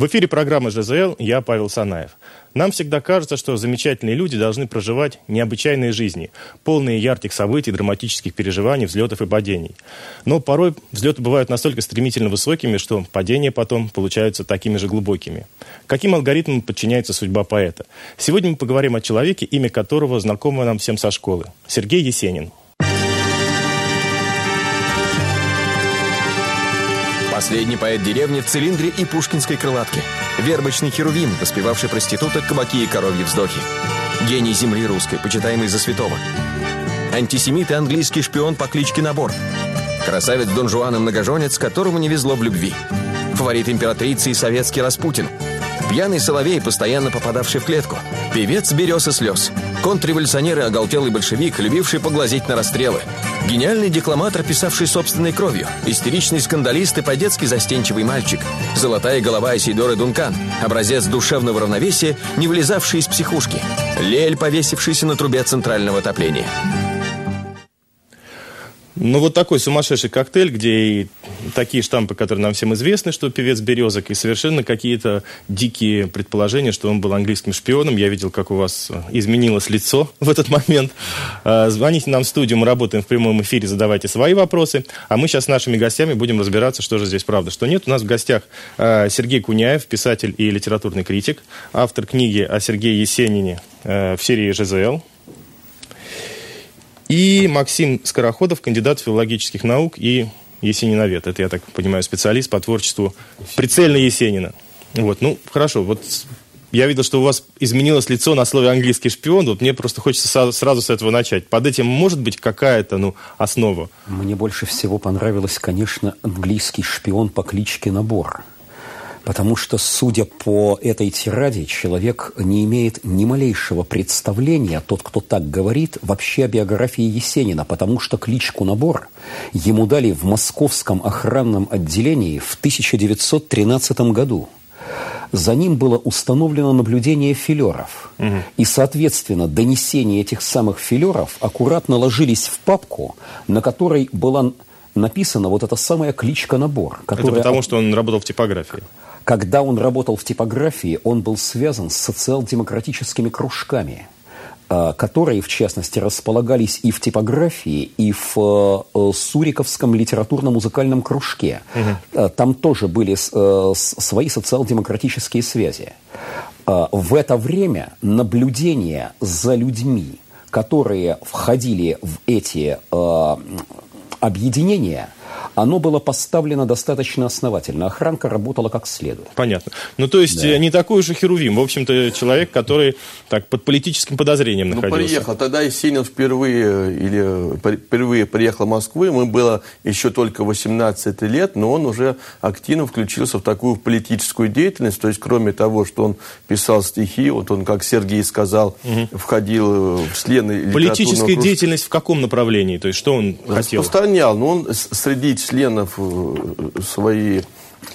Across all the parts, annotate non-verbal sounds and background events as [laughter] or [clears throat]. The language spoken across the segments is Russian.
В эфире программы ЖЗЛ я Павел Санаев. Нам всегда кажется, что замечательные люди должны проживать необычайные жизни, полные ярких событий, драматических переживаний, взлетов и падений. Но порой взлеты бывают настолько стремительно высокими, что падения потом получаются такими же глубокими. Каким алгоритмам подчиняется судьба поэта? Сегодня мы поговорим о человеке, имя которого знакомо нам всем со школы. Сергей Есенин. Последний поэт деревни в цилиндре и пушкинской крылатке. Вербочный херувим, воспевавший проституток, кабаки и коровьи вздохи. Гений земли русской, почитаемый за святого. Антисемит и английский шпион по кличке Набор. Красавец Дон Жуан и многоженец, которому не везло в любви. Фаворит императрицы и советский Распутин – Пьяный соловей, постоянно попадавший в клетку. Певец берез и слез. Контрреволюционер и оголтелый большевик, любивший поглазеть на расстрелы. Гениальный декламатор, писавший собственной кровью. Истеричный скандалист и по-детски застенчивый мальчик. Золотая голова Исидоры Дункан. Образец душевного равновесия, не вылезавший из психушки. Лель, повесившийся на трубе центрального отопления. Ну, вот такой сумасшедший коктейль, где и такие штампы, которые нам всем известны, что певец Березок, и совершенно какие-то дикие предположения, что он был английским шпионом. Я видел, как у вас изменилось лицо [laughs] в этот момент. А, звоните нам в студию, мы работаем в прямом эфире, задавайте свои вопросы. А мы сейчас с нашими гостями будем разбираться, что же здесь правда, что нет. У нас в гостях а, Сергей Куняев, писатель и литературный критик, автор книги о Сергее Есенине а, в серии «ЖЗЛ», и Максим Скороходов, кандидат филологических наук и Есениновед. Это, я так понимаю, специалист по творчеству прицельно Есенина. Вот, ну, хорошо, вот я видел, что у вас изменилось лицо на слове английский шпион. Вот мне просто хочется сразу, с этого начать. Под этим может быть какая-то ну, основа? Мне больше всего понравилось, конечно, английский шпион по кличке Набор. Потому что, судя по этой тираде, человек не имеет ни малейшего представления, тот, кто так говорит, вообще о биографии Есенина, потому что кличку «Набор» ему дали в московском охранном отделении в 1913 году. За ним было установлено наблюдение филеров. Угу. И, соответственно, донесения этих самых филеров аккуратно ложились в папку, на которой была написана вот эта самая кличка-набор. Которая... Это потому, что он работал в типографии. Когда он работал в типографии, он был связан с социал-демократическими кружками, а, которые, в частности, располагались и в типографии, и в э, Суриковском литературно-музыкальном кружке. Угу. Там тоже были э, свои социал-демократические связи. А, в это время наблюдение за людьми, которые входили в эти объединения – оно было поставлено достаточно основательно. Охранка работала как следует. Понятно. Ну, то есть, да. не такой уж и херувим. В общем-то, человек, который так под политическим подозрением ну, находился. приехал. Тогда Есенин впервые, или, впервые приехал в Москву. Ему было еще только 18 лет, но он уже активно включился в такую политическую деятельность. То есть, кроме того, что он писал стихи, вот он, как Сергей сказал, угу. входил в члены Политическая деятельность в каком направлении? То есть, что он хотел? Распространял. Но он среди членов э, свои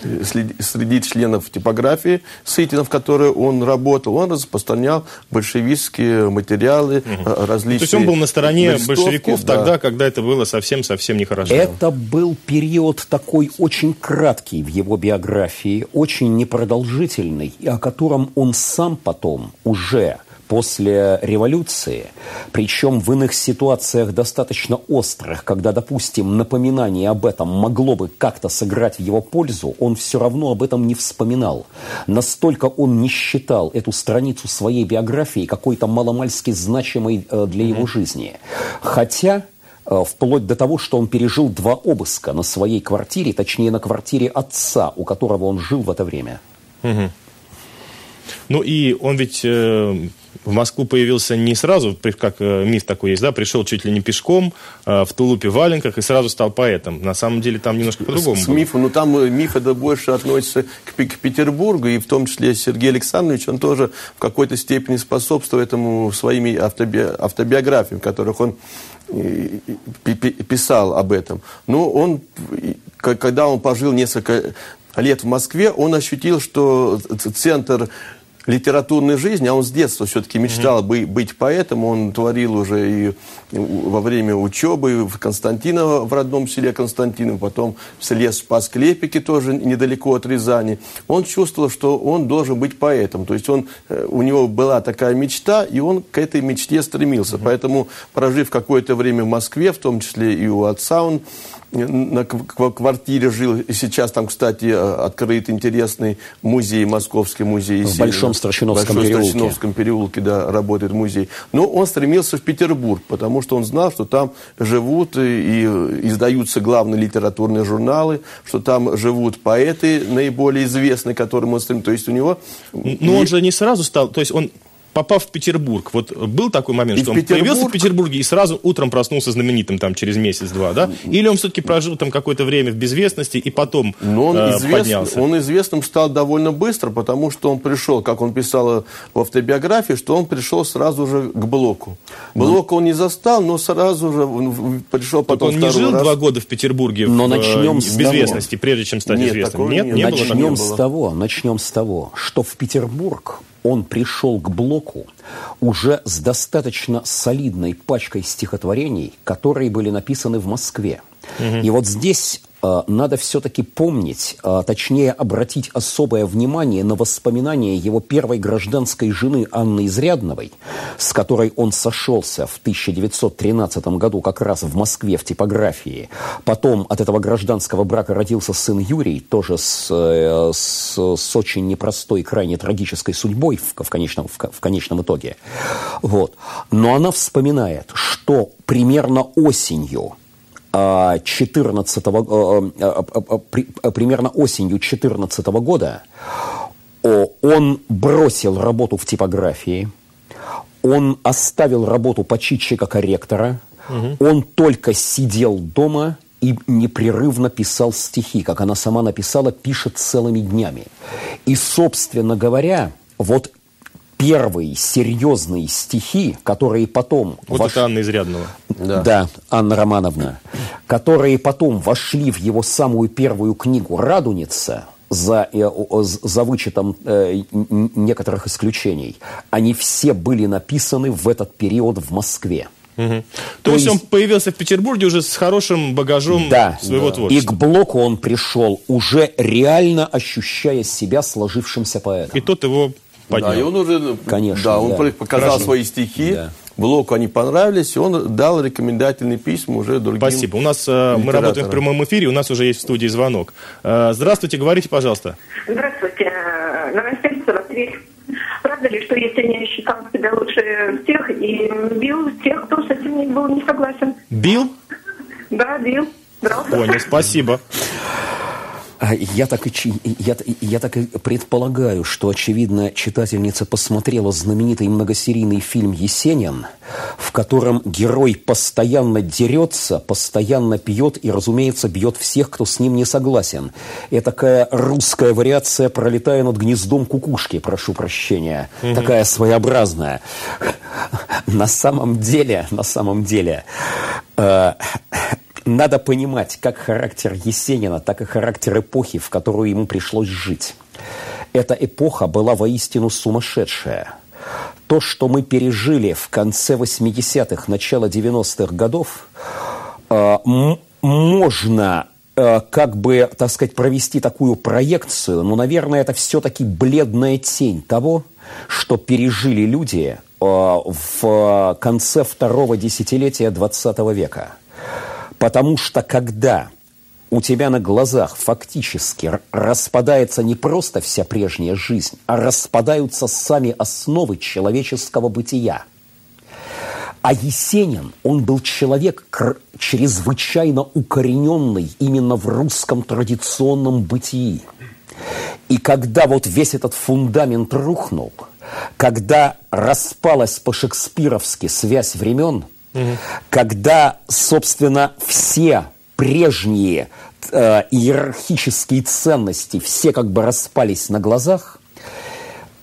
э, среди членов типографии Сытинов, в которой он работал, он распространял большевистские материалы, угу. различные... То есть он был на стороне большевиков да. тогда, когда это было совсем-совсем нехорошо. Это был период такой очень краткий в его биографии, очень непродолжительный, и о котором он сам потом уже после революции, причем в иных ситуациях достаточно острых, когда, допустим, напоминание об этом могло бы как-то сыграть в его пользу, он все равно об этом не вспоминал. Настолько он не считал эту страницу своей биографии какой-то маломальски значимой э, для его жизни. Хотя э, вплоть до того, что он пережил два обыска на своей квартире, точнее на квартире отца, у которого он жил в это время. Угу. Ну и он ведь э, в Москву появился не сразу, как э, миф такой есть, да, пришел чуть ли не пешком, э, в тулупе, валенках и сразу стал поэтом. На самом деле там немножко по-другому. С, с мифом, ну там э, миф это больше относится к, к Петербургу, и в том числе Сергей Александрович, он тоже в какой-то степени способствует этому своими автоби... автобиографиями, в которых он писал об этом. Но он, когда он пожил несколько лет в Москве, он ощутил, что центр литературной жизни, а он с детства все-таки мечтал mm-hmm. быть поэтом, он творил уже и во время учебы в Константиново, в родном селе Константиново, потом в селе Спас-Клепике, тоже недалеко от Рязани. Он чувствовал, что он должен быть поэтом, то есть он, э, у него была такая мечта, и он к этой мечте стремился. Mm-hmm. Поэтому, прожив какое-то время в Москве, в том числе и у отца, он на квартире жил. И сейчас там, кстати, открыт интересный музей, Московский музей. В Большом Страшиновском Большом переулке. Страшиновском переулке, да, работает музей. Но он стремился в Петербург, потому что он знал, что там живут и издаются главные литературные журналы, что там живут поэты наиболее известные, которым он стремится. То есть у него... Но он же не сразу стал... То есть он попав в Петербург, вот был такой момент, и что он Петербург... появился в Петербурге и сразу утром проснулся знаменитым там через месяц-два, да? Или он все-таки прожил там какое-то время в безвестности и потом Но он, э, известн... поднялся? он известным стал довольно быстро, потому что он пришел, как он писал в автобиографии, что он пришел сразу же к Блоку. Блока ну, он не застал, но сразу же пришел потом он не жил раз... два года в Петербурге но в, начнем в безвестности, того. прежде чем стать нет, известным? Нет, не начнем было, с того, начнем с того, что в Петербург он пришел к Блоку уже с достаточно солидной пачкой стихотворений, которые были написаны в Москве. Угу. И вот здесь надо все-таки помнить, э, точнее обратить особое внимание на воспоминания его первой гражданской жены Анны Изрядновой, с которой он сошелся в 1913 году как раз в Москве в типографии. Потом от этого гражданского брака родился сын Юрий, тоже с, э, с, с очень непростой, крайне трагической судьбой в, в, конечном, в, в конечном итоге. Вот. Но она вспоминает, что примерно осенью 14 а, а, а, примерно осенью 2014 года он бросил работу в типографии, он оставил работу почитчика корректора, угу. он только сидел дома и непрерывно писал стихи, как она сама написала, пишет целыми днями. И, собственно говоря, вот первые серьезные стихи, которые потом... Вот вош... это Анна Изрядного. Да. да, Анна Романовна. Которые потом вошли в его самую первую книгу «Радуница», за, э, за вычетом э, некоторых исключений, они все были написаны в этот период в Москве. Угу. То, То есть, есть он появился в Петербурге уже с хорошим багажом да, своего да. творчества. И к Блоку он пришел, уже реально ощущая себя сложившимся поэтом. И тот его поднял. Да, и он уже Конечно, да, он да. показал Хорошо. свои стихи. Да. Блоку они понравились, и он дал рекомендательные письма уже другим Спасибо. У нас э, мы работаем в прямом эфире, у нас уже есть в студии звонок. Э, здравствуйте, говорите, пожалуйста. Здравствуйте. Новосельцева, Тверь. Правда ли, что Есенин считал себя лучше всех и бил тех, кто с этим был не согласен? Бил? Да, бил. Здравствуйте. Понял, спасибо. А я так, и, я, я так и предполагаю, что, очевидно, читательница посмотрела знаменитый многосерийный фильм «Есенин», в котором герой постоянно дерется, постоянно пьет и, разумеется, бьет всех, кто с ним не согласен. Это такая русская вариация «Пролетая над гнездом кукушки», прошу прощения. Угу. Такая своеобразная. На самом деле, на самом деле, э, надо понимать как характер Есенина, так и характер эпохи, в которую ему пришлось жить. Эта эпоха была воистину сумасшедшая. То, что мы пережили в конце 80-х, начало 90-х годов, э, можно э, как бы, так сказать, провести такую проекцию, но, наверное, это все-таки бледная тень того, что пережили люди э, в конце второго десятилетия 20 века. Потому что когда у тебя на глазах фактически распадается не просто вся прежняя жизнь, а распадаются сами основы человеческого бытия. А Есенин, он был человек чрезвычайно укорененный именно в русском традиционном бытии. И когда вот весь этот фундамент рухнул, когда распалась по-шекспировски связь времен – когда, собственно, все прежние э, иерархические ценности, все как бы распались на глазах,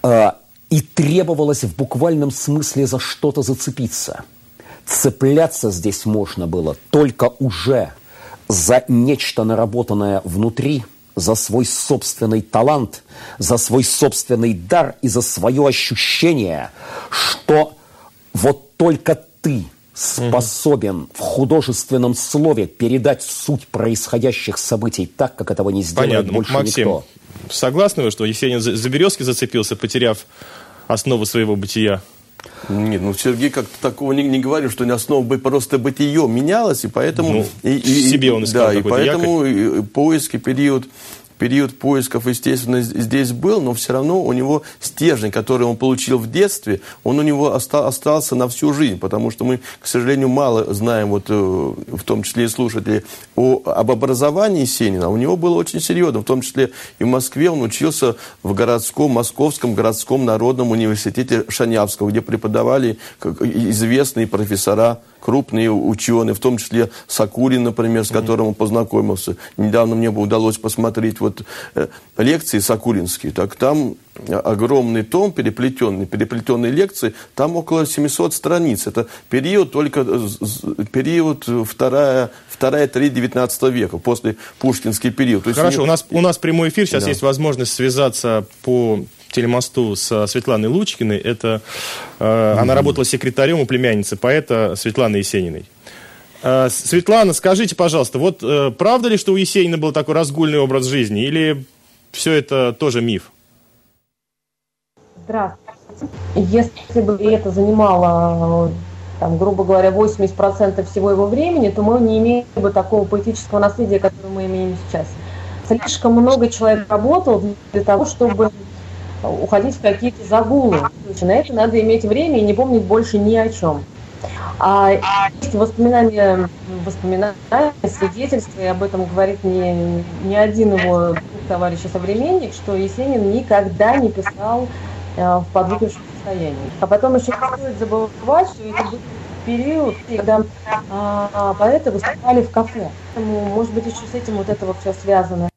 э, и требовалось в буквальном смысле за что-то зацепиться. Цепляться здесь можно было только уже за нечто наработанное внутри, за свой собственный талант, за свой собственный дар и за свое ощущение, что вот только ты способен в художественном слове передать суть происходящих событий так, как этого не сделает Понятно. больше Максим, никто. согласны вы, что Есенин за, березки зацепился, потеряв основу своего бытия? Нет, ну Сергей как-то такого не, не говорил, что не основа бы просто бытие менялось, и поэтому... Ну, и, и, себе он искал Да, и поэтому и поиски, период период поисков, естественно, здесь был, но все равно у него стержень, который он получил в детстве, он у него оста- остался на всю жизнь, потому что мы, к сожалению, мало знаем, вот, э, в том числе и слушатели, о, об образовании Есенина. У него было очень серьезно, в том числе и в Москве он учился в городском, Московском городском народном университете Шанявского, где преподавали известные профессора крупные ученые, в том числе Сакурин, например, с которым он познакомился. Недавно мне бы удалось посмотреть вот э, лекции сакуринские. Так там огромный том, переплетенный, переплетенные лекции, там около 700 страниц. Это период только, э, период вторая, вторая треть 19 века, после пушкинский период. Есть Хорошо, не- у нас, у нас прямой эфир, сейчас Да. есть возможность связаться по телемосту со Светланой Лучкиной. Это, э, Она работала секретарем у племянницы поэта Светланы Есениной. Э, Светлана, скажите, пожалуйста, вот э, правда ли, что у Есенина был такой разгульный образ жизни, или все это тоже миф? Здравствуйте. Если бы это занимало, там, грубо говоря, 80% всего его времени, то мы не имели бы такого поэтического наследия, которое мы имеем сейчас. Слишком много человек работал для того, чтобы уходить в какие-то загулы. На это надо иметь время и не помнить больше ни о чем. А воспоминания, воспоминания, свидетельства, и об этом говорит не, не один его товарищ и современник, что Есенин никогда не писал э, в подвыпившем состоянии. А потом еще не стоит забывать, что это был период, когда а, поэты выступали в кафе. Поэтому, может быть, еще с этим вот это вот все связано.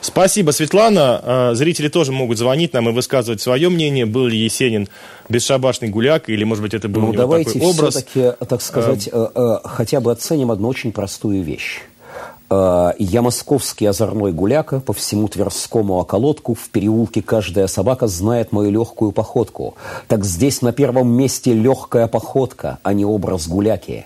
Спасибо, Светлана. Э, Зрители тоже могут звонить нам и высказывать свое мнение. Был ли Есенин бесшабашный гуляк, или, может быть, это был Ну, давайте такой образ? все-таки, так сказать, э, э, хотя бы оценим одну очень простую вещь. Э, Я московский озорной гуляка, по всему Тверскому околотку, в переулке каждая собака знает мою легкую походку. Так здесь на первом месте легкая походка, а не образ гуляки.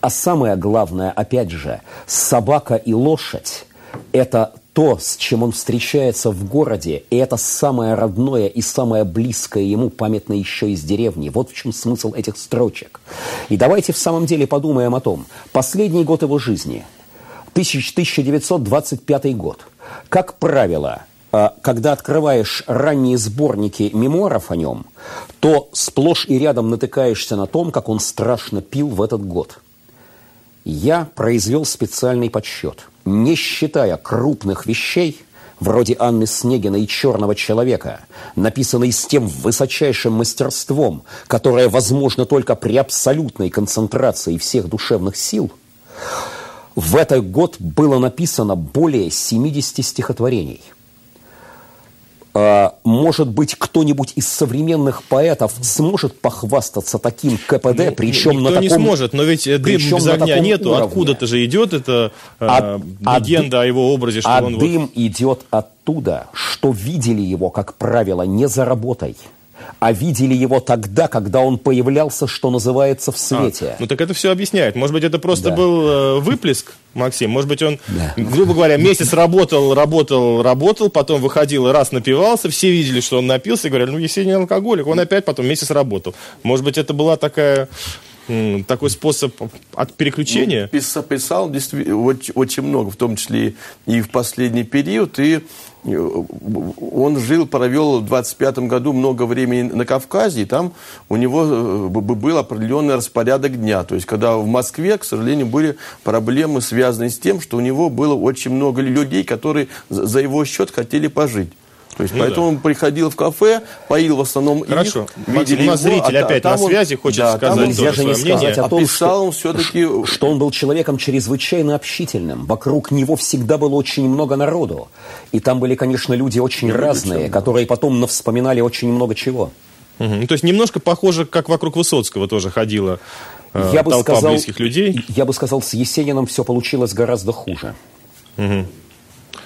А самое главное, опять же, собака и лошадь – это то, с чем он встречается в городе, и это самое родное и самое близкое ему, памятное еще из деревни. Вот в чем смысл этих строчек. И давайте в самом деле подумаем о том. Последний год его жизни, 1925 год. Как правило, а, когда открываешь ранние сборники мемуаров о нем, то сплошь и рядом натыкаешься на том, как он страшно пил в этот год. Я произвел специальный подсчет. Не считая крупных вещей, вроде Анны Снегиной и «Черного человека», написанной с тем высочайшим мастерством, которое возможно только при абсолютной концентрации всех душевных сил, в этот год было написано более 70 стихотворений – может быть, кто-нибудь из современных поэтов сможет похвастаться таким КПД, причем Никто на таком... не сможет, но ведь э, дым причем без огня нету, уровне. откуда-то же идет эта э, А- а легенда ды- о его образе, что а он вот... дым идет оттуда, что видели его, как правило, не за работой, а видели его тогда, когда он появлялся, что называется, в А, свете. ну так это все объясняет. Может быть, это просто Да. был э, выплеск, Максим. Может быть, он, Да. грубо говоря, месяц работал, работал, работал, потом выходил и раз напивался, все видели, что он напился, и говорили, ну, Есенин алкоголик, он опять потом месяц работал. Может быть, это была такая, такой способ от переключения? Ну, писал, писал действительно очень, очень много, в том числе и в последний период. И э, он жил, провел в 25 году много времени на Кавказе, и там у него э, был определенный распорядок дня. То есть, когда в Москве, к сожалению, были проблемы, связанные с тем, что у него было очень много людей, которые за его счет хотели пожить. То есть, Ну поэтому он приходил в кафе, поил в основном Хорошо. их, Максим, видели у нас его, зритель а опять там на он- связи, хочет да, сказать он- тоже же не свое мнение. сказать о том, Описал что, он все-таки что он был человеком чрезвычайно общительным. Вокруг него всегда было очень много народу. И там были, конечно, люди очень разные, которые потом навспоминали очень много чего. Ну, то есть немножко похоже, как вокруг Высоцкого тоже ходила э, Я бы толпа сказал, близких людей. Я бы сказал, с Есениным все получилось гораздо хуже.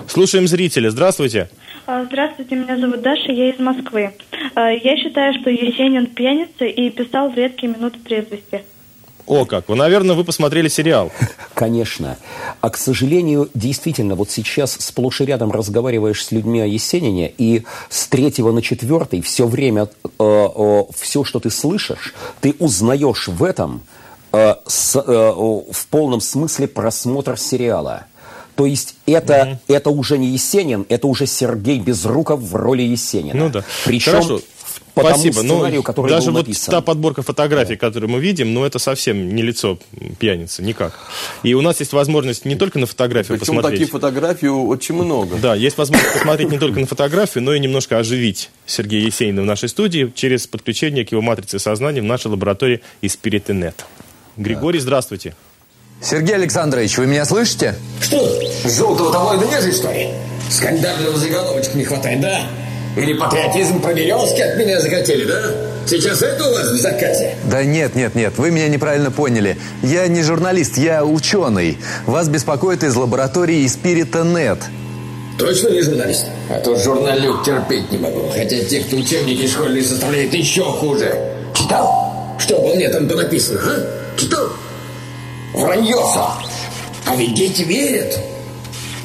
Слушаем зрителя. Здравствуйте. А, здравствуйте, меня зовут Даша, я из Москвы. А, я считаю, что Есенин пьяница и писал в редкие минуты трезвости. О, как! Вы, наверное, вы посмотрели сериал. [laughs] Конечно. А, к сожалению, действительно, вот сейчас сплошь и рядом разговариваешь с людьми о Есенине, и с третьего на четвертый все время, э, э, все, что ты слышишь, ты узнаешь в этом э, с, э, в полном смысле просмотр сериала. То есть это, mm-hmm. это уже не Есенин, это уже Сергей Безруков в роли Есенина. Ну да. Причем Хорошо. по Спасибо. тому сценарию, ну, который даже был вот написан. та подборка фотографий, да. которую мы видим, ну, это совсем не лицо пьяницы, никак. И у нас есть возможность не только на фотографию Причем посмотреть. таких фотографий очень много. Да, есть возможность посмотреть не только на фотографию, но и немножко оживить Сергея Есенина в нашей студии через подключение к его матрице сознания в нашей лаборатории из Spiritinет. Григорий, здравствуйте. Сергей Александрович, вы меня слышите? Что, желтого таблоида нет же, что ли? Скандального заголовочка не хватает, да? Или патриотизм про березки от меня захотели, да? Сейчас это у вас в заказе? Да нет, нет, нет, вы меня неправильно поняли. Я не журналист, я ученый. Вас беспокоит из лаборатории Спирита.нет. Точно не журналист? А то журналюк терпеть не могу. Хотя те, кто учебники школьные составляет, еще хуже. Читал? Что обо мне там-то написано, а? Читал? Вранье. А ведь дети верят.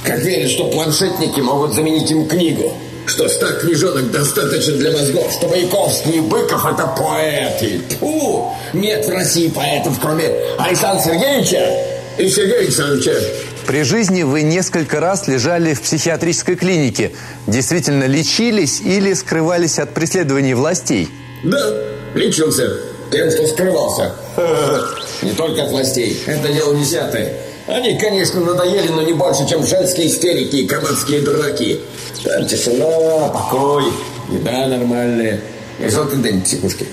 Как верят, что планшетники могут заменить им книгу. Что ста книжонок достаточно для мозгов, что Маяковский и Быков это поэты. Фу! Нет в России поэтов, кроме Александра Сергеевича и Сергея Александровича. При жизни вы несколько раз лежали в психиатрической клинике. Действительно лечились или скрывались от преследований властей? Да, лечился. Тем, что скрывался. [laughs] Не только от властей. Это дело десятое. Они, конечно, надоели, но не больше, чем женские истерики и канадские дураки. Там тишина, покой, еда нормальная. И что ты день психушки?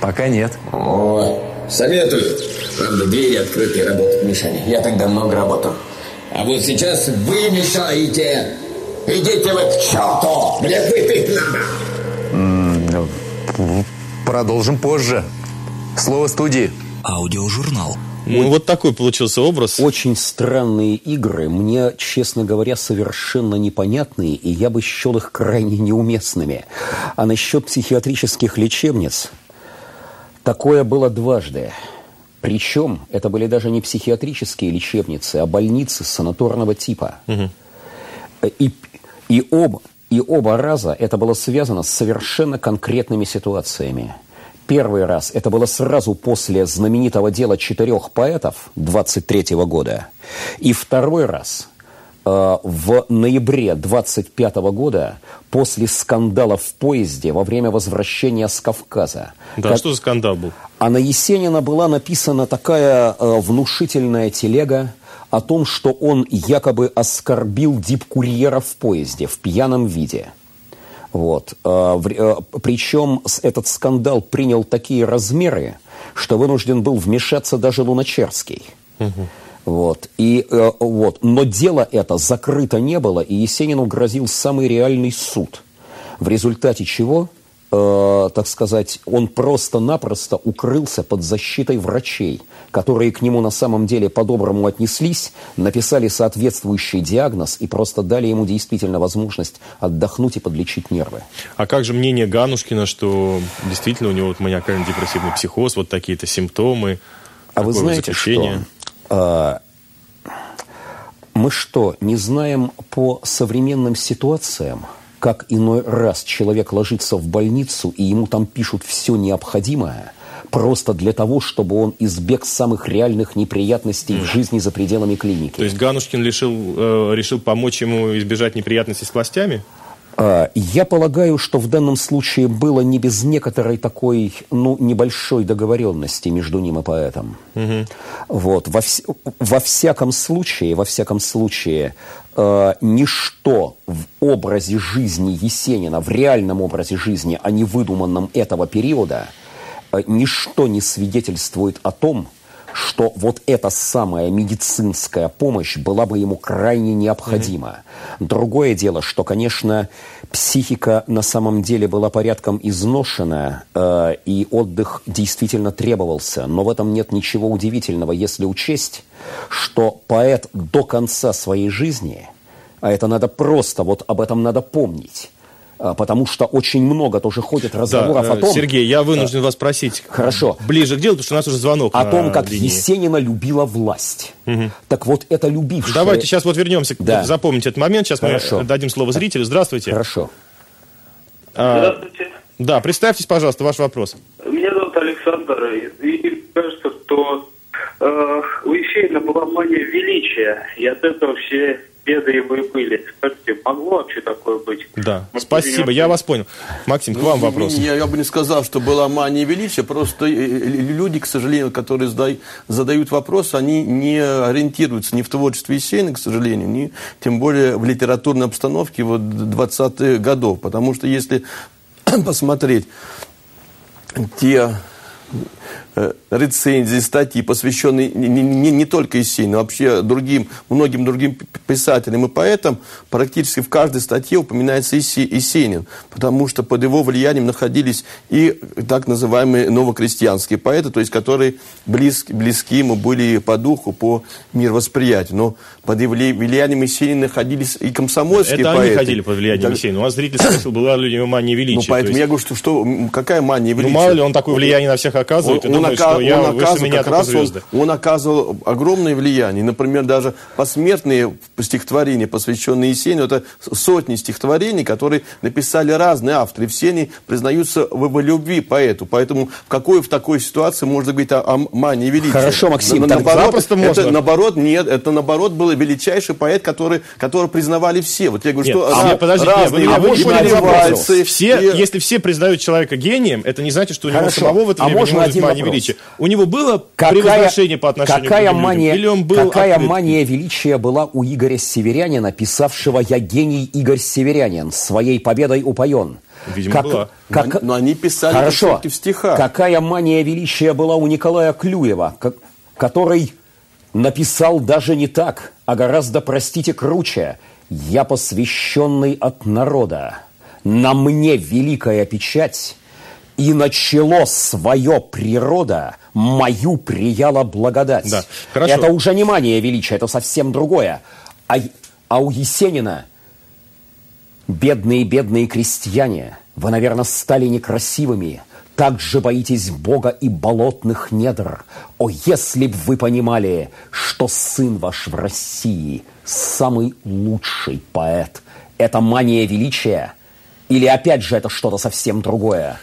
Пока нет. О, советую. Правда, двери открытые, работать мешали. Я тогда много работал. А вот сейчас вы мешаете. Идите вы к черту. Мне выпить надо. Продолжим позже. Слово студии. Аудиожурнал. Ну, вот такой получился образ. Очень странные игры, мне, честно говоря, совершенно непонятные, и я бы счел их крайне неуместными. А насчет психиатрических лечебниц, такое было дважды. Причем это были даже не психиатрические лечебницы, а больницы санаторного типа. И, и, оба, и оба раза это было связано с совершенно конкретными ситуациями. Первый раз это было сразу после знаменитого дела четырех поэтов 23 года. И второй раз э, в ноябре 25 года после скандала в поезде во время возвращения с Кавказа. Да, Как- что за скандал был? а на Есенина была написана такая э, внушительная телега о том, что он якобы оскорбил дипкурьера в поезде в пьяном виде. Вот. Э, э, Причем этот скандал принял такие размеры, что вынужден был вмешаться даже Луначарский. Вот. И, э, вот. Но дело это закрыто не было, и Есенину грозил самый реальный суд. В результате чего, э, так сказать, он просто-напросто укрылся под защитой врачей, которые к нему на самом деле по-доброму отнеслись, написали соответствующий диагноз и просто дали ему действительно возможность отдохнуть и подлечить нервы. А как же мнение Ганушкина, что действительно у него вот маниакально-депрессивный психоз, вот такие-то симптомы? А вы знаете заключение? что? А, мы что, не знаем по современным ситуациям, как иной раз человек ложится в больницу, и ему там пишут все необходимое, просто для того, чтобы он избег самых реальных неприятностей в жизни за пределами клиники? То есть Ганушкин решил, э, решил помочь ему избежать неприятностей с властями? А, Я полагаю, что в данном случае было не без некоторой такой, ну, небольшой договоренности между ним и поэтом. Вот. Во, вс- во всяком случае, во всяком случае, э, ничто в образе жизни Есенина, в реальном образе жизни, а не выдуманном этого периода, ничто не свидетельствует о том, что вот эта самая медицинская помощь была бы ему крайне необходима. Другое дело, что, конечно, психика на самом деле была порядком изношена, э, и отдых действительно требовался. Но в этом нет ничего удивительного, если учесть, что поэт до конца своей жизни А это надо просто, вот об этом надо помнить. А, Потому что очень много тоже ходит разговоров Да, о э, том, Сергей, я вынужден вас просить. Хорошо. Ближе к делу, потому что у нас уже звонок о том, как линии. Есенина любила власть. Так вот, это любившая... Давайте сейчас вот вернемся, Да. запомните этот момент. Сейчас Хорошо. мы дадим слово зрителю. Здравствуйте. Хорошо. А, Здравствуйте. да, представьтесь, пожалуйста, ваш вопрос. Меня зовут Александр, и и кажется, что э, у Есенина была мания величия, и от этого все беды его и были. Скажите, могло вообще такое быть? Да, Может, спасибо, быть, я вас понял. Максим, к вам вопрос. Я, я бы не сказал, что была мания величия, просто э, э, люди, к сожалению, которые задают вопрос, они не ориентируются ни в творчестве Есенина, к сожалению, ни тем более в литературной обстановке вот 20-х годов. Потому что если [clears throat] посмотреть те рецензии, статьи, посвященные не, не- не- только Есенину, а вообще другим, многим другим писателям и поэтам, практически в каждой статье упоминается Есе- Есенин, потому что под его влиянием находились и так называемые новокрестьянские поэты, то есть которые близки, близки ему были по духу, по мировосприятию. Но под влиянием Есенина находились и комсомольские Это поэты. они ходили под влиянием Так- Есенина. У вас зритель спросил, была ли у него мания величия. Ну, То поэтому есть, я говорю, что, что какая мания ну, величия? мало ли, он такое влияние на всех оказывает, и думает, ока- что я он выше оказывал меня как раз он, звезды. он оказывал огромное влияние. Например, даже посмертные стихотворения, посвященные Есенину, это сотни стихотворений, которые написали разные авторы. Все они признаются в его любви поэту. Поэтому в какой в такой ситуации можно говорить о, о мании величия? Хорошо, Максим, На- так наоборот, запросто это, можно. наоборот, нет, это наоборот был величайший поэт, который, которого признавали все. Вот я говорю, Нет, что подождите, нет, вы разные меня и не поняли вопрос. Вальсы, Все, и- если все признают человека гением, это не значит, что у него Хорошо. самого в это А время можно не один вопрос? Величия. У него было Какая, превозношение по отношению какая к мания, людям? Или он был какая открыт? мания величия была у Игоря Северянина, писавшего «Я гений Игорь Северянин, своей победой упоен». Видимо, была. Но они- но они писали Хорошо. в стихах. Какая мания величия была у Николая Клюева, ко- который написал даже не так, а гораздо, простите, круче. «Я посвященный от народа, на мне великая печать, и начало свое природа, мою прияла благодать». Да, хорошо. Это уже не мания величия, это совсем другое. А, а у Есенина Бедные, бедные крестьяне, вы, наверное, стали некрасивыми. Так же боитесь Бога и болотных недр. О, если б вы понимали, что сын ваш в России самый лучший поэт. Это мания величия? Или опять же это что-то совсем другое?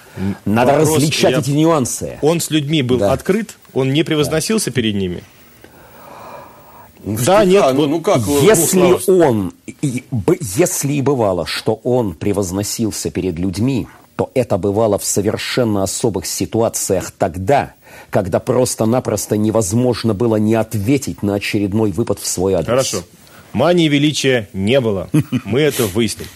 Надо Вопрос, различать я- эти нюансы. Он с людьми был Да. открыт, он не превозносился перед ними. В Да, нет, ну, вот ну как? вы- Если ну, он, и- б- если и бывало, что он превозносился перед людьми, то это бывало в совершенно особых ситуациях тогда, когда просто-напросто невозможно было не ответить на очередной выпад в свой адрес. Хорошо. Мании величия не было. Мы это выясним.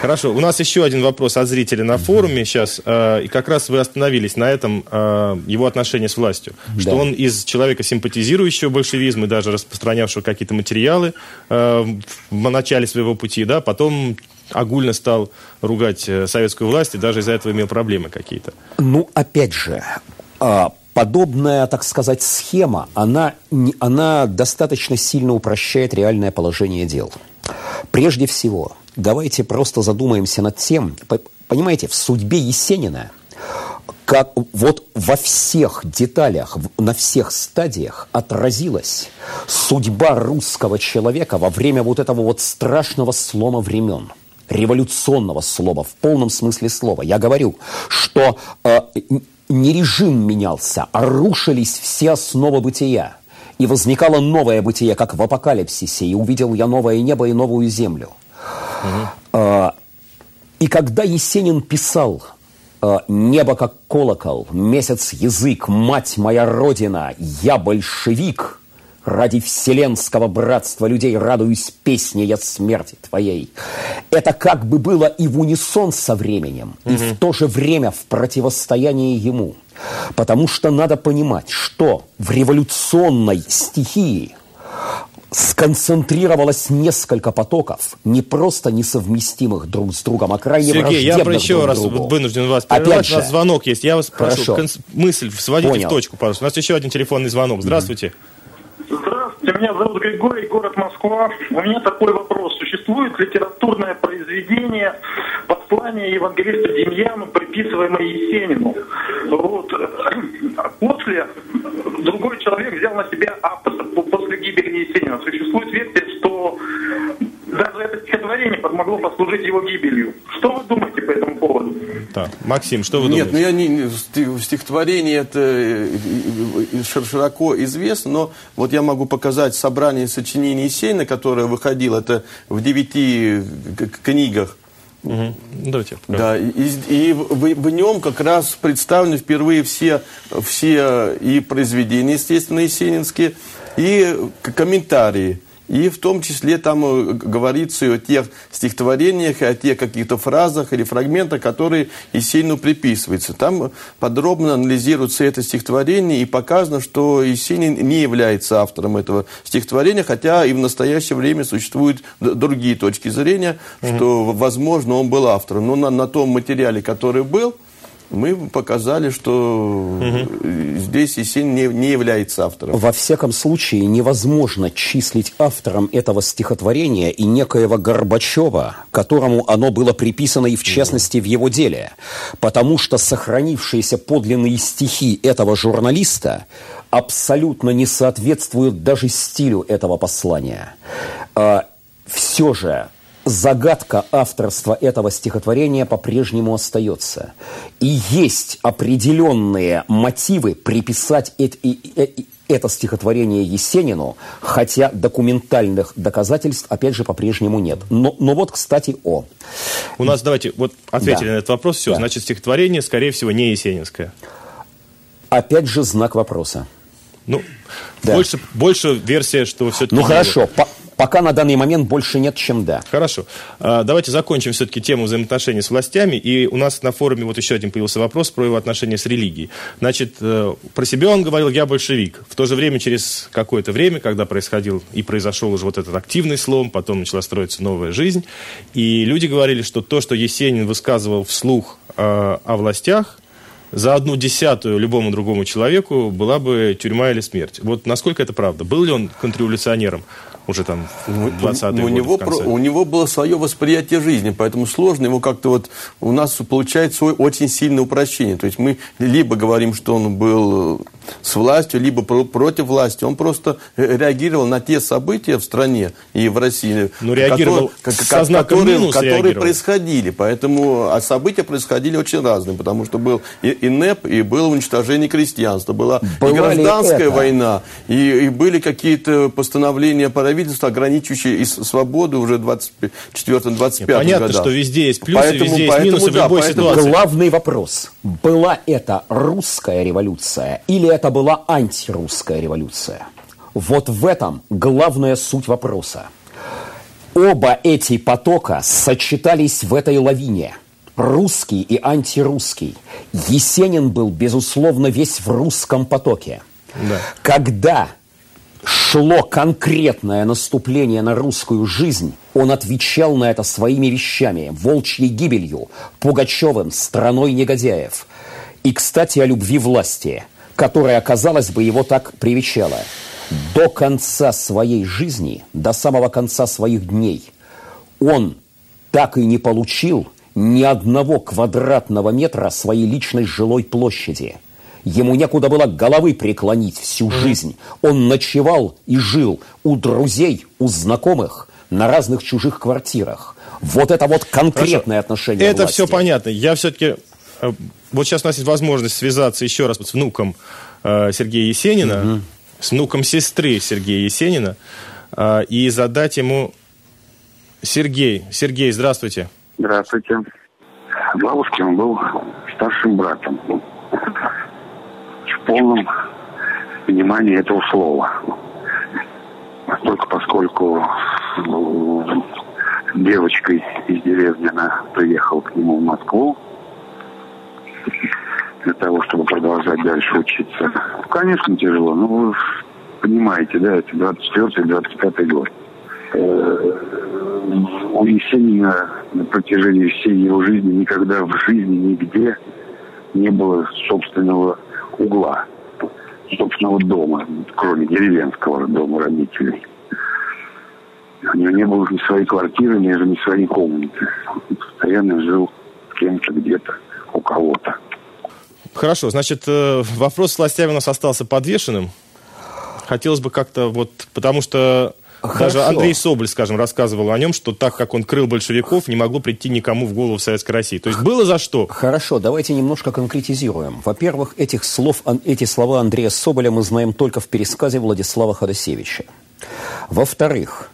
Хорошо. У нас еще один вопрос от зрителя на форуме сейчас. э, И как раз вы остановились на этом, э, его отношение с властью. Что Да. он из человека, симпатизирующего большевизм и даже распространявшего какие-то материалы э, в начале своего пути, да, потом огульно стал ругать советскую власть и даже из-за этого имел проблемы какие-то. Ну, опять же, а, подобная, так сказать, схема, она, она достаточно сильно упрощает реальное положение дел. Прежде всего, давайте просто задумаемся над тем, по- понимаете, в судьбе Есенина, как вот во всех деталях, на всех стадиях отразилась судьба русского человека во время вот этого вот страшного слома времен революционного слова в полном смысле слова. Я говорю, что э, не режим менялся, а рушились все основы бытия. И возникало новое бытие, как в апокалипсисе, и увидел я новое небо и новую землю. Э, и когда Есенин писал э, «Небо как колокол, месяц язык, мать моя родина, я большевик», Ради вселенского братства людей радуюсь песне я смерти твоей. Это как бы было и в унисон со временем, и в то же время в противостоянии ему. Потому что надо понимать, что в революционной стихии сконцентрировалось несколько потоков, не просто несовместимых друг с другом, а крайне Сергей, я еще друг раз другу. вынужден вас Опять прервать. У нас звонок есть. Я вас прошу, конс- мысль сводите Понял. в точку, пожалуйста. У нас еще один телефонный звонок. Здравствуйте. Здравствуйте, Меня зовут Григорий, город Москва. У меня такой вопрос. Существует литературное произведение послание евангелиста Демьяну, приписываемое Есенину. Вот. [clears throat] После другой человек взял на себя авторство после гибели Есенина. Существует версия, даже это стихотворение помогло послужить его гибелью. Что вы думаете по этому поводу? Да. Максим, что вы Нет, думаете? ну я не, стихотворение это э, широко известно, но вот я могу показать собрание сочинений Есенина, которое выходило, это в девяти книгах. Угу. Давайте. Да, и, и в, в нем как раз представлены впервые все, все и произведения, естественно, есенинские, и комментарии. И в том числе там э, говорится и о тех стихотворениях, и о тех каких-то фразах или фрагментах, которые Есенину приписываются. Там подробно анализируется это стихотворение и показано, что Есенин не является автором этого стихотворения, хотя и в настоящее время существуют другие точки зрения, что, возможно, он был автором. Но на, на том материале, который был, мы показали, что угу. здесь Есенин не, не является автором. Во всяком случае, невозможно числить автором этого стихотворения и некоего Горбачева, которому оно было приписано и в частности в его деле, потому что сохранившиеся подлинные стихи этого журналиста абсолютно не соответствуют даже стилю этого послания. А, Все же загадка авторства этого стихотворения по-прежнему остается. И есть определенные мотивы приписать это, это стихотворение Есенину, хотя документальных доказательств, опять же, по-прежнему нет. Но, но вот, кстати, о. У нас, давайте, вот ответили да. на этот вопрос, все, да. значит, стихотворение, скорее всего, не есенинское. Опять же, знак вопроса. Ну, да. больше, больше версия, что все-таки... Ну, хорошо, по Пока на данный момент больше нет, чем да. Хорошо. А, давайте закончим все-таки тему взаимоотношений с властями. И у нас на форуме вот еще один появился вопрос про его отношения с религией. Значит, э, про себя он говорил, я большевик. В то же время, через какое-то время, когда происходил и произошел уже вот этот активный слом, потом начала строиться новая жизнь, и люди говорили, что то, что Есенин высказывал вслух э, о властях, за одну десятую любому другому человеку была бы тюрьма или смерть. Вот насколько это правда? Был ли он контрреволюционером? Уже там в 20-е ну, у, него, у него было свое восприятие жизни, поэтому сложно его как-то вот... У нас получается очень сильное упрощение. То есть мы либо говорим, что он был с властью, либо про против власти. Он просто реагировал на те события в стране и в России, ну, реагировал которые, со которые, которые происходили. Поэтому а события происходили очень разные, потому что был и, и НЭП, и было уничтожение крестьянства, была Была и гражданская война, и, и были какие-то постановления правительства, ограничивающие и свободу уже в 24-25 Понятно, годах. что везде есть плюсы, поэтому, везде есть минусы да, в любой поэтому... ситуации. Главный вопрос. Была это русская революция или это была антирусская революция. Вот в этом главная суть вопроса. Оба эти потока сочетались в этой лавине. Русский и антирусский. Есенин был, безусловно, весь в русском потоке. Да. Когда шло конкретное наступление на русскую жизнь, он отвечал на это своими вещами, волчьей гибелью, Пугачевым, страной негодяев. И, кстати, о любви власти – которая, казалось бы, его так привечала. До конца своей жизни, до самого конца своих дней, он так и не получил ни одного квадратного метра своей личной жилой площади. Ему некуда было головы преклонить всю жизнь. Он ночевал и жил у друзей, у знакомых, на разных чужих квартирах. Вот это вот конкретное Хорошо. отношение Это власти. все понятно. Я все-таки э, вот сейчас у нас есть возможность связаться еще раз с внуком э, Сергея Есенина, угу. с внуком сестры Сергея Есенина, э, и задать ему... Сергей, Сергей, здравствуйте. Здравствуйте. Бабушкин был старшим братом. В полном понимании этого слова. Только поскольку девочкой из деревни она приехала к нему в Москву, для того, чтобы продолжать дальше учиться. Конечно, тяжело, но вы понимаете, да, это 24-25 год. Э, у Есенина на протяжении всей его жизни никогда в жизни нигде не было собственного угла, собственного дома, кроме деревенского дома родителей. У него не было ни своей квартиры, ни, ни своей комнаты. Он постоянно жил кем-то где-то, у кого-то. Хорошо, значит, э, вопрос с властями у нас остался подвешенным. Хотелось бы как-то вот, потому что Хорошо. Даже Андрей Соболь, скажем, рассказывал о нем, что так как он крыл большевиков, не могло прийти никому в голову в Советской России. То есть было за что? Хорошо, давайте немножко конкретизируем. Во-первых, этих слов, эти слова Андрея Соболя мы знаем только в пересказе Владислава Ходосевича. Во-вторых,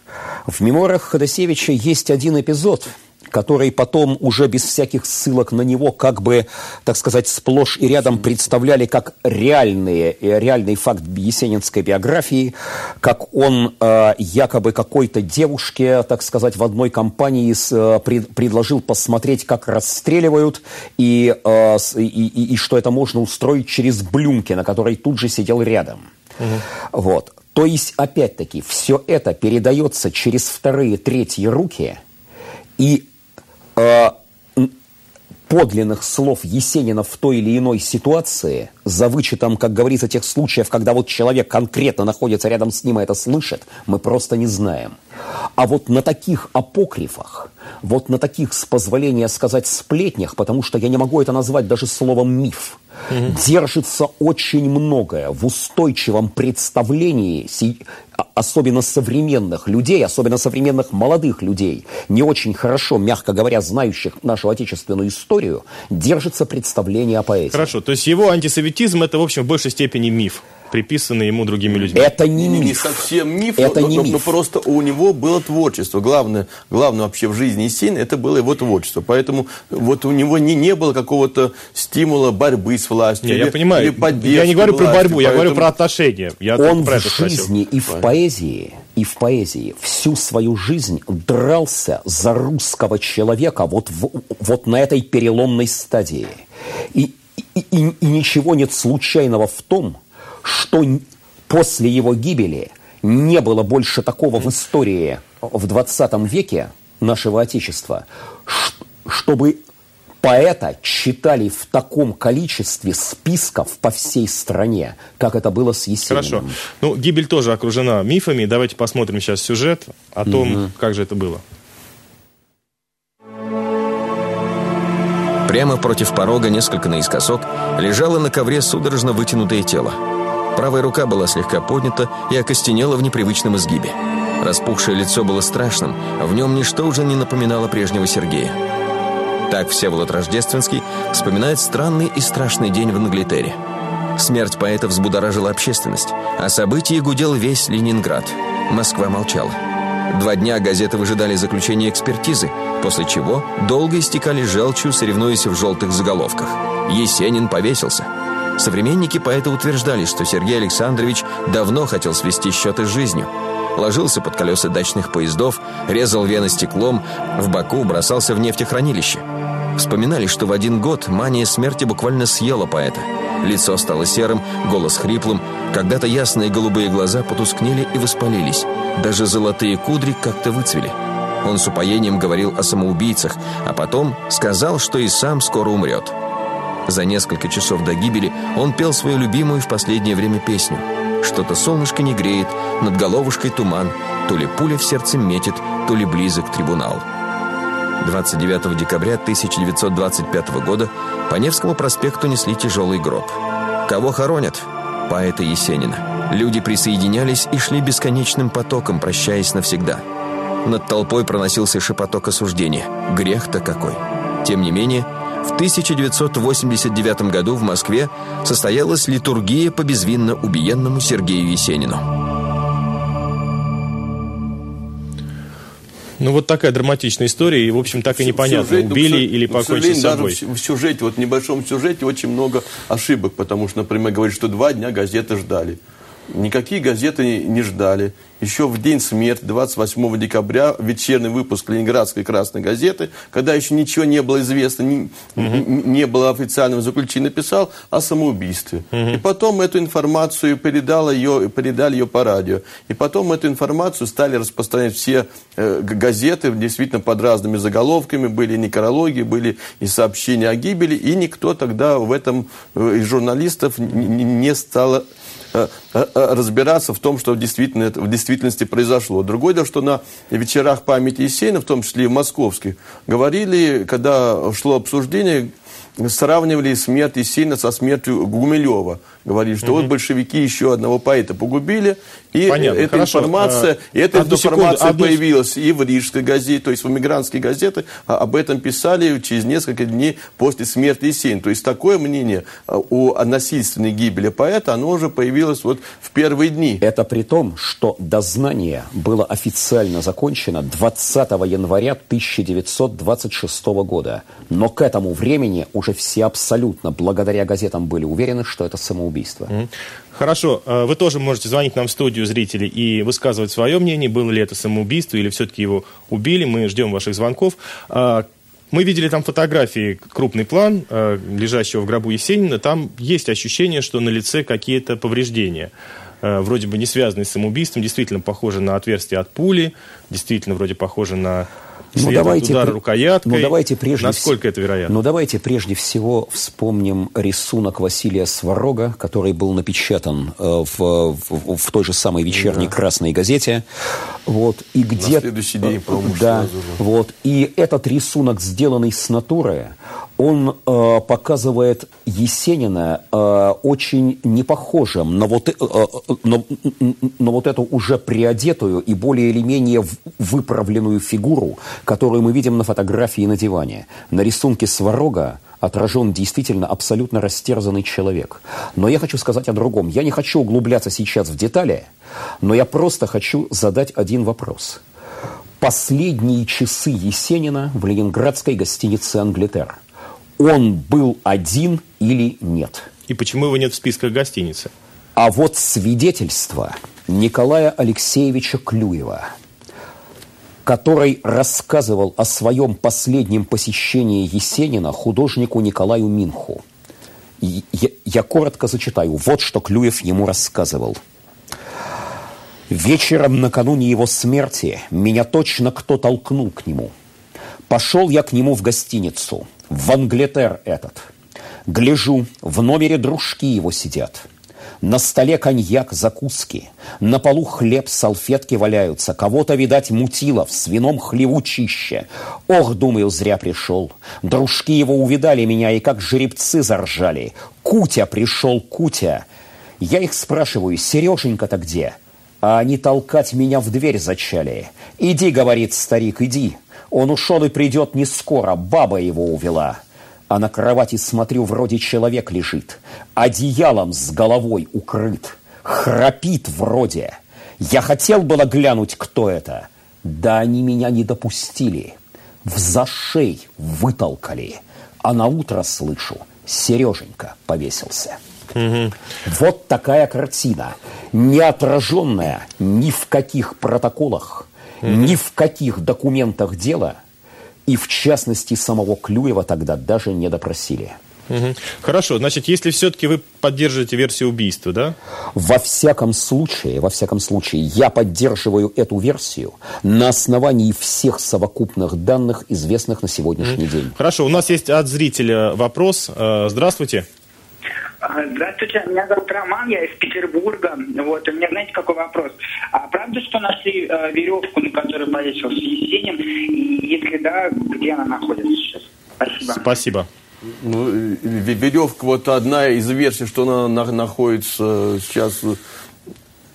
в мемуарах Ходосевича есть один эпизод – который потом уже без всяких ссылок на него как бы, так сказать, сплошь и рядом представляли как реальные, э, реальный факт есенинской биографии, как он э, якобы какой-то девушке, так сказать, в одной компании с, э, пред, предложил посмотреть, как расстреливают, и, э, и, и, и что это можно устроить через Блюмки, на которой тут же сидел рядом. Угу. Вот. То есть, опять-таки, все это передается через вторые, третьи руки, и подлинных слов Есенина в той или иной ситуации, за вычетом, как говорится, тех случаев, когда вот человек конкретно находится рядом с ним и это слышит, мы просто не знаем. А вот на таких апокрифах, вот на таких, с позволения сказать, сплетнях, потому что я не могу это назвать даже словом «миф», угу. держится очень многое в устойчивом представлении а, особенно современных людей, особенно современных молодых людей, не очень хорошо, мягко говоря, знающих нашу отечественную историю, держится представление о поэзии. Хорошо, то есть его антисоветизм это, в общем, в большей степени миф приписанный ему другими людьми. Это не миф. Не совсем миф, это но, не но, миф. но просто у него было творчество. Главное, главное вообще в жизни Есенина это было его творчество. Поэтому вот у него не, не было какого-то стимула борьбы с властью. Не, или, я понимаю. Или я не говорю власти, про борьбу, поэтому... я говорю про отношения. Я Он про в жизни и в поэзии и в поэзии всю свою жизнь дрался за русского человека вот, в, вот на этой переломной стадии. И, и, и, и ничего нет случайного в том, что после его гибели не было больше такого в истории в 20 веке нашего Отечества, чтобы поэта читали в таком количестве списков по всей стране, как это было с Есениным. Хорошо. Ну, гибель тоже окружена мифами. Давайте посмотрим сейчас сюжет о том, угу. как же это было. Прямо против порога, несколько наискосок, лежало на ковре судорожно вытянутое тело. Правая рука была слегка поднята и окостенела в непривычном изгибе. Распухшее лицо было страшным, в нем ничто уже не напоминало прежнего Сергея. Так Всеволод Рождественский вспоминает странный и страшный день в Англитере. Смерть поэта взбудоражила общественность, а события гудел весь Ленинград. Москва молчала. Два дня газеты выжидали заключения экспертизы, после чего долго истекали желчью, соревнуясь в желтых заголовках. Есенин повесился – Современники поэта утверждали, что Сергей Александрович давно хотел свести счеты с жизнью. Ложился под колеса дачных поездов, резал вены стеклом, в Баку бросался в нефтехранилище. Вспоминали, что в один год мания смерти буквально съела поэта. Лицо стало серым, голос хриплым, когда-то ясные голубые глаза потускнели и воспалились. Даже золотые кудри как-то выцвели. Он с упоением говорил о самоубийцах, а потом сказал, что и сам скоро умрет. За несколько часов до гибели он пел свою любимую в последнее время песню. Что-то солнышко не греет, над головушкой туман, то ли пуля в сердце метит, то ли близок трибунал. 29 декабря 1925 года по Невскому проспекту несли тяжелый гроб. Кого хоронят? Поэта Есенина. Люди присоединялись и шли бесконечным потоком, прощаясь навсегда. Над толпой проносился шепоток осуждения. Грех-то какой! Тем не менее, в 1989 году в Москве состоялась литургия по безвинно убиенному Сергею Есенину. Ну, вот такая драматичная история, и, в общем, так и непонятно, сюжет, ну, убили или покончили с собой. Даже в сюжете, вот в небольшом сюжете очень много ошибок, потому что, например, говорит, что два дня газеты ждали. Никакие газеты не ждали. Еще в день смерти, 28 декабря, вечерний выпуск Ленинградской красной газеты, когда еще ничего не было известно, не, угу. не было официального заключения, написал о самоубийстве. Угу. И потом эту информацию передал ее, передали ее по радио. И потом эту информацию стали распространять все э, газеты, действительно под разными заголовками, были некрологи, были и сообщения о гибели, и никто тогда в этом э, из журналистов не, не стал э, разбираться в том, что в, действительно, в действительности произошло. Другое дело, что на вечерах памяти Есенина, в том числе и в московских, говорили, когда шло обсуждение, сравнивали смерть Есенина со смертью Гумилева. Говорили, что угу. вот большевики еще одного поэта погубили, и Понятно, эта хорошо. информация, а, эта одну информация секунду, появилась одну... и в Рижской газете, то есть в эмигрантские газеты об этом писали через несколько дней после смерти Есенина. То есть такое мнение а, о насильственной гибели поэта, оно уже появилось вот в первые дни. Это при том, что дознание было официально закончено 20 января 1926 года. Но к этому времени уже все абсолютно, благодаря газетам, были уверены, что это самоубийство. Хорошо, э, вы тоже можете звонить нам в студию зрители и высказывать свое мнение, было ли это самоубийство или все-таки его убили. Мы ждем ваших звонков. А, мы видели там фотографии, крупный план, э, лежащего в гробу Есенина. Там есть ощущение, что на лице какие-то повреждения. Э, вроде бы не связанные с самоубийством, действительно похоже на отверстие от пули, действительно вроде похоже на ну, давайте, удар рукояткой. Ну, давайте прежде Насколько это вероятно? Ну, давайте прежде всего вспомним рисунок Василия Сварога, который был напечатан э, в, в, в той же самой вечерней да. красной газете. Вот, и где... На следующий день, по-моему, Да, вот. И этот рисунок, сделанный с натуры, он э, показывает Есенина э, очень непохожим на вот, э, э, на, на вот эту уже приодетую и более или менее выправленную фигуру, которую мы видим на фотографии на диване. На рисунке Сварога отражен действительно абсолютно растерзанный человек. Но я хочу сказать о другом. Я не хочу углубляться сейчас в детали, но я просто хочу задать один вопрос. Последние часы Есенина в ленинградской гостинице «Англитер» – он был один или нет. И почему его нет в списках гостиницы? А вот свидетельство Николая Алексеевича Клюева, который рассказывал о своем последнем посещении Есенина художнику Николаю Минху. Я, я коротко зачитаю. Вот что Клюев ему рассказывал. Вечером накануне его смерти меня точно кто толкнул к нему. Пошел я к нему в гостиницу – в Англетер этот. Гляжу, в номере дружки его сидят. На столе коньяк, закуски. На полу хлеб, салфетки валяются. Кого-то, видать, мутило, в свином хлеву чище. Ох, думаю, зря пришел. Дружки его увидали меня и как жеребцы заржали. Кутя пришел, Кутя. Я их спрашиваю, Сереженька-то где? А они толкать меня в дверь зачали. Иди, говорит старик, иди. Он ушел и придет не скоро, баба его увела. А на кровати, смотрю, вроде человек лежит, одеялом с головой укрыт, храпит вроде. Я хотел было глянуть, кто это, да они меня не допустили. В зашей вытолкали, а на утро слышу, Сереженька повесился. Угу. Вот такая картина, не отраженная ни в каких протоколах, mm-hmm. ни в каких документах дела, и в частности самого Клюева тогда даже не допросили. Угу. Хорошо, значит, если все-таки вы поддерживаете версию убийства, да? Во всяком случае, во всяком случае, я поддерживаю эту версию на основании всех совокупных данных, известных на сегодняшний угу. день. Хорошо, у нас есть от зрителя вопрос. Э, здравствуйте. А, здравствуйте, меня зовут Роман, я из Петербурга. Вот, у меня, знаете, какой вопрос? А правда, что нашли э, веревку, на которой повесился Есенин? И если да, где она находится сейчас? Спасибо. Спасибо. Ну, веревка, вот одна из версий, что она находится сейчас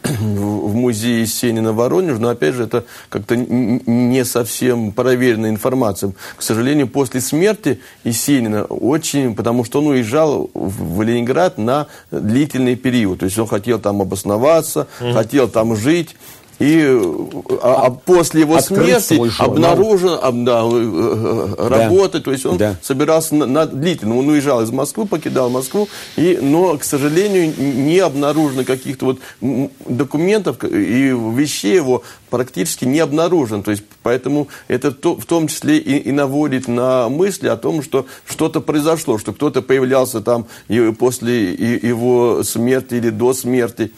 в музее Есенина Воронеж, но опять же это как-то не совсем проверенная информация. К сожалению, после смерти Есенина очень, потому что он уезжал в Ленинград на длительный период, то есть он хотел там обосноваться, mm-hmm. хотел там жить, и а, а после его смерти обнаружен, об, да, э, э, работать, да. то есть он да. собирался на, на длительно, он уезжал из Москвы, покидал Москву, и, но, к сожалению, не обнаружено каких-то вот документов и вещей его практически не обнаружено, то есть поэтому это то, в том числе и, и наводит на мысли о том, что что-то произошло, что кто-то появлялся там и после его смерти или до смерти.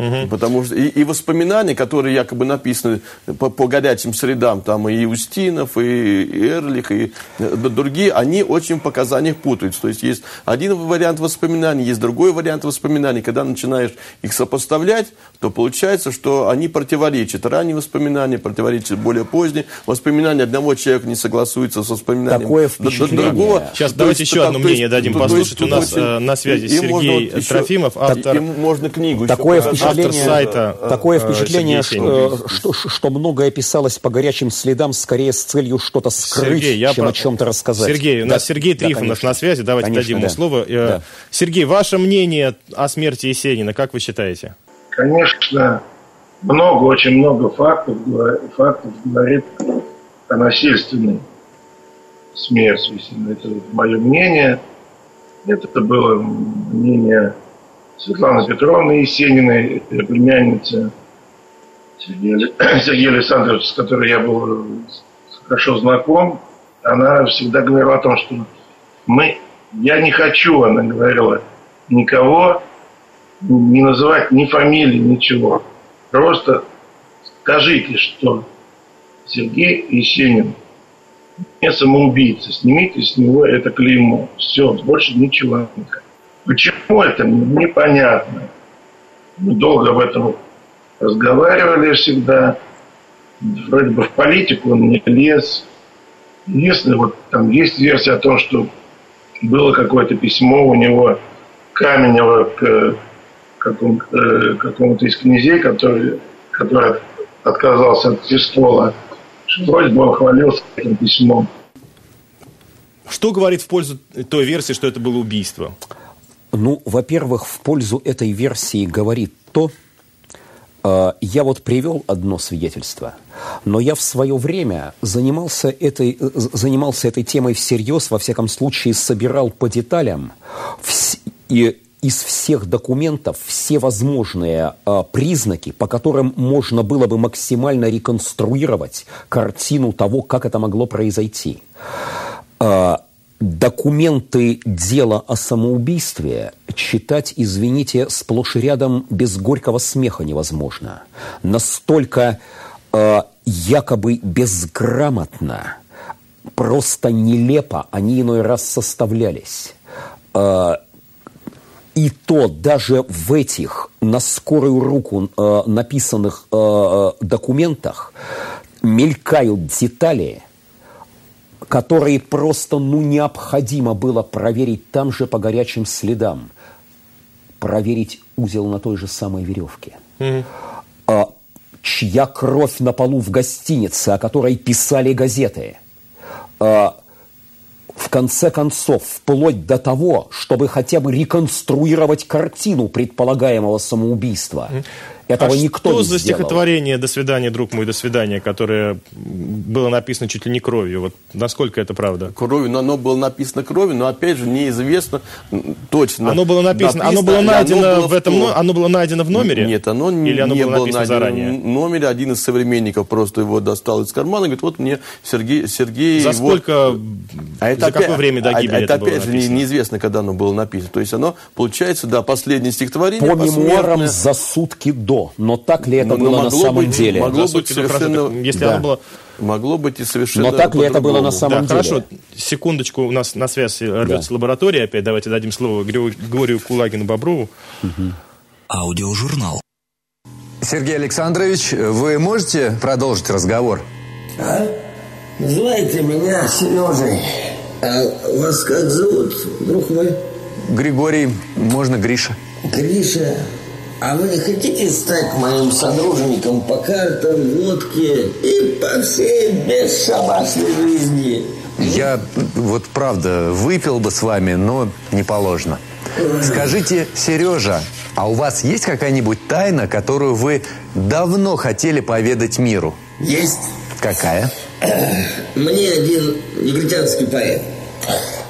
Угу. Потому что и, и воспоминания, которые якобы написаны по, по горячим средам, там и Устинов, и, и Эрлих, и э, другие, они очень в показаниях путаются. То есть есть один вариант воспоминаний, есть другой вариант воспоминаний. Когда начинаешь их сопоставлять, то получается, что они противоречат. Ранние воспоминания противоречат более поздние. Воспоминания одного человека не согласуются с воспоминаниями Такое впечатление. другого. Сейчас то давайте есть, еще одно мнение дадим послушать. У нас э, на связи Сергей Трофимов, автор... Им можно книгу Такое впечатление впечатление, сайта, такое э, впечатление что, что, что многое писалось по горячим следам, скорее с целью что-то скрыть, Сергей, я чем про... о чем-то рассказать. Сергей, у нас да, Сергей Трифонов да, на связи, давайте конечно, дадим ему да. слово. Э, да. Сергей, ваше мнение о смерти Есенина, как вы считаете? Конечно, много, очень много фактов, фактов говорит о насильственной смерти Есенина. Это мое мнение. Это было мнение Светланы Петровны Есениной, племянница Сергея, [coughs] Сергея Александровича, с которой я был хорошо знаком, она всегда говорила о том, что мы, я не хочу, она говорила, никого не называть ни фамилии, ничего. Просто скажите, что Сергей Есенин не самоубийца. Снимите с него это клеймо. Все, больше ничего не хочу. Почему это, непонятно. Мы долго об этом разговаривали всегда. Вроде бы в политику он не лез. Если вот там есть версия о том, что было какое-то письмо у него Каменева к какому, э, какому-то из князей, который, который отказался от престола, вроде бы он хвалился этим письмом. Что говорит в пользу той версии, что это было убийство? Ну, во-первых, в пользу этой версии говорит то, э, я вот привел одно свидетельство, но я в свое время занимался этой, занимался этой темой всерьез, во всяком случае собирал по деталям и из всех документов все возможные э, признаки, по которым можно было бы максимально реконструировать картину того, как это могло произойти. Э, документы дела о самоубийстве читать, извините, сплошь и рядом без горького смеха невозможно. Настолько э, якобы безграмотно, просто нелепо они иной раз составлялись. Э, и то даже в этих на скорую руку э, написанных э, документах мелькают детали – которые просто ну, необходимо было проверить там же по горячим следам. Проверить узел на той же самой веревке. Mm-hmm. А, чья кровь на полу в гостинице, о которой писали газеты. А, в конце концов, вплоть до того, чтобы хотя бы реконструировать картину предполагаемого самоубийства. Mm-hmm. Этого а никто что не за сделал. стихотворение «До свидания, друг мой, до свидания», которое было написано чуть ли не кровью? Вот насколько это правда? Кровью, но оно было написано кровью, но опять же неизвестно точно. Оно было написано, написано оно было найдено оно было в этом, в оно было найдено в номере? Нет, оно Или оно не было, было написано найдено заранее? в номере. Один из современников просто его достал из кармана, говорит, вот мне Сергей, Сергей За его... сколько, а это за опять, какое время до гибели а, это, это опять было же написано? неизвестно, когда оно было написано. То есть оно, получается, да, последнее стихотворение. По мемуарам за сутки до. Но так ли это Но- было на самом быть- деле? могло быть совершенно... если Да. оно было... Могло быть и совершенно Но так ли это было на самом да, деле? хорошо. Секундочку, у нас на связь рвется лаборатория опять. Давайте дадим слово Григорию Кулагину-Боброву. Аудиожурнал. Сергей Александрович, вы можете продолжить разговор? А? Называйте меня Сережей. А вас как зовут, друг мой? Григорий, можно Гриша. Гриша. А вы не хотите стать моим содружником по картам, водке и по всей бесшабашной жизни? Я вот правда выпил бы с вами, но не положено. Скажите, Сережа, а у вас есть какая-нибудь тайна, которую вы давно хотели поведать миру? Есть. Какая? [clears throat] Мне один негритянский поэт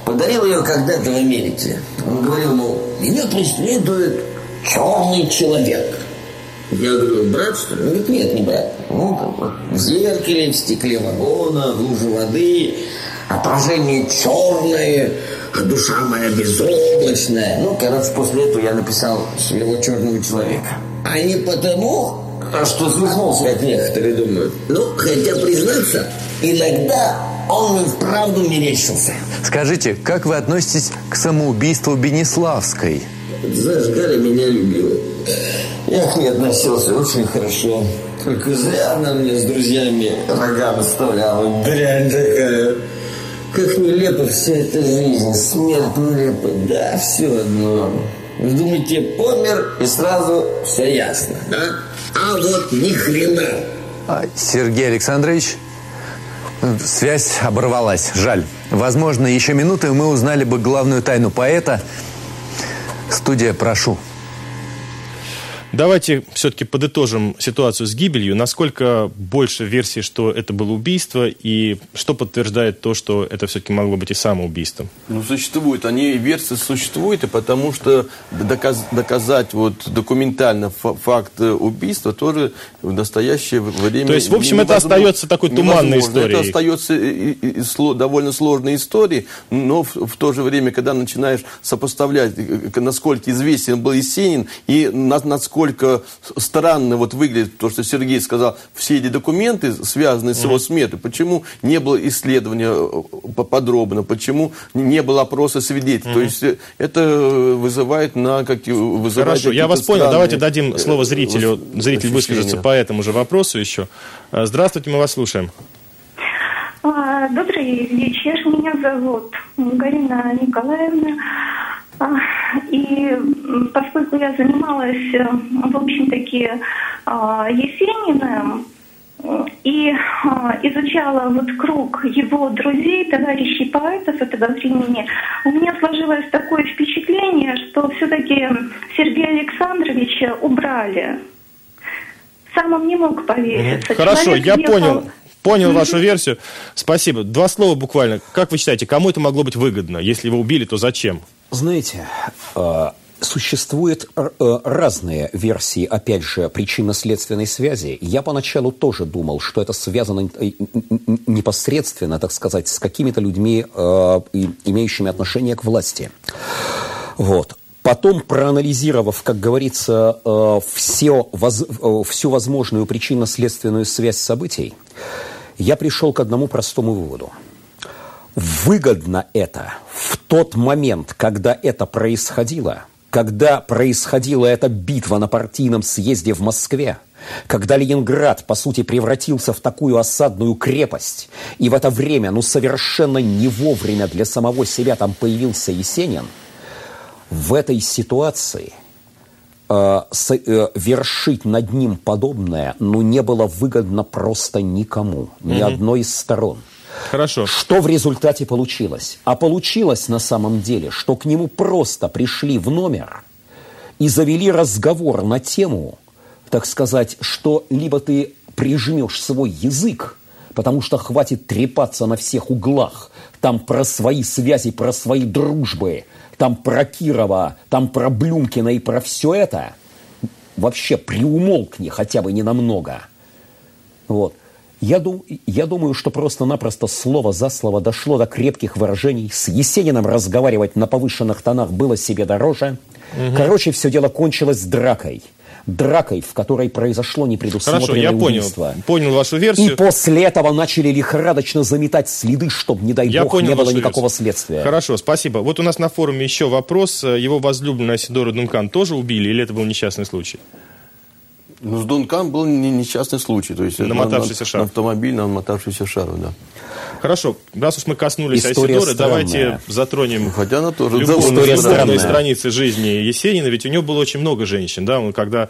подарил ее когда-то в Америке. Он говорил, мол, меня преследует черный человек. Я говорю, брат, что ли? Он говорит, нет, не брат. Ну, вот, в зеркале, в стекле вагона, в луже воды, отражение черное, а душа моя безоблачная. Ну, короче, после этого я написал своего черного человека. А не потому, что свихнулся, как некоторые думают. Ну, хотя признаться, иногда он мне вправду мерещился. Скажите, как вы относитесь к самоубийству Бенеславской? Знаешь, Галя меня любила. Я к ней относился очень хорошо. Только зря она мне с друзьями рога выставляла. Дрянь такая. Как нелепо вся эта жизнь. Смерть нелепа. Да, все одно. Вы думаете, помер и сразу все ясно, да? А вот ни хрена. А, Сергей Александрович, связь оборвалась. Жаль. Возможно, еще минуты мы узнали бы главную тайну поэта. Студия, прошу. Давайте все-таки подытожим ситуацию с гибелью. Насколько больше версий, что это было убийство, и что подтверждает то, что это все-таки могло быть и самоубийством? Ну, существуют. Они, версии существуют, и потому что доказ, доказать вот документально факт убийства тоже в настоящее время То есть, в общем, это остается такой туманной историей? Это остается и, и, и, сло, довольно сложной историей, но в, в то же время, когда начинаешь сопоставлять, насколько известен был Есенин, и насколько насколько странно вот выглядит то, что Сергей сказал, все эти документы, связанные с его смертью, почему не было исследования э, подробно, почему не было опроса свидетелей. То есть э, это вызывает на как вызывает Хорошо, я вас понял. Давайте дадим слово зрителю. Зритель выскажется по этому же вопросу еще. Э, здравствуйте, мы вас слушаем. А, добрый вечер. Меня зовут Галина Николаевна. А, и поскольку я занималась, э, в общем-таки, а, Есениным, и а, изучала вот круг его друзей, товарищей поэтов этого времени, у меня сложилось такое впечатление, что все-таки Сергея Александровича убрали. Сам он не мог поверить. Хорошо, Человек я ехал... понял. Понял вашу версию. Спасибо. Два слова буквально. Как вы считаете, кому это могло быть выгодно? Если его убили, то зачем? Знаете, э, Существуют э, разные версии, опять же, причинно-следственной связи. Я поначалу тоже думал, что это связано э, непосредственно, так сказать, с какими-то людьми, имеющими отношение к власти. Вот. Потом, проанализировав, как говорится, все, всю возможную причинно-следственную связь событий, я пришел к одному простому выводу – выгодно это в тот момент, когда это происходило, когда происходила эта битва на партийном съезде в Москве, когда Ленинград, по сути, превратился в такую осадную крепость, и в это время, ну, совершенно не вовремя для самого себя там появился Есенин, в этой ситуации э, с, э, вершить над ним подобное, ну, не было выгодно просто никому, ни mm-hmm. одной из сторон – Хорошо. Что в результате получилось? А получилось на самом деле, что к нему просто пришли в номер и завели разговор на тему, так сказать, что либо ты прижмешь свой язык, потому что хватит трепаться на всех углах, там про свои связи, про свои дружбы, там про Кирова, там про Блюмкина и про все это, вообще приумолкни хотя бы ненамного. Вот. Я, дум, я думаю, что просто-напросто слово за слово дошло до крепких выражений. С Есениным разговаривать на повышенных тонах было себе дороже. Угу. Короче, все дело кончилось дракой. Дракой, в которой произошло непредусмотренное Хорошо, я убийство. понял, понял вашу версию. И после этого начали лихорадочно заметать следы, чтобы, не дай я бог, понял не было никакого версию. следствия. Хорошо, спасибо. Вот у нас на форуме еще вопрос. Его возлюбленная Сидора Дункан тоже убили или это был несчастный случай? Ну, с Дункан был не несчастный случай. То есть намотавшийся шар. На автомобиль, на намотавшийся шар, да. Хорошо, раз уж мы коснулись История Айсидоры, давайте затронем ну, Хотя она тоже любовные страницы жизни Есенина, ведь у него было очень много женщин, да, он когда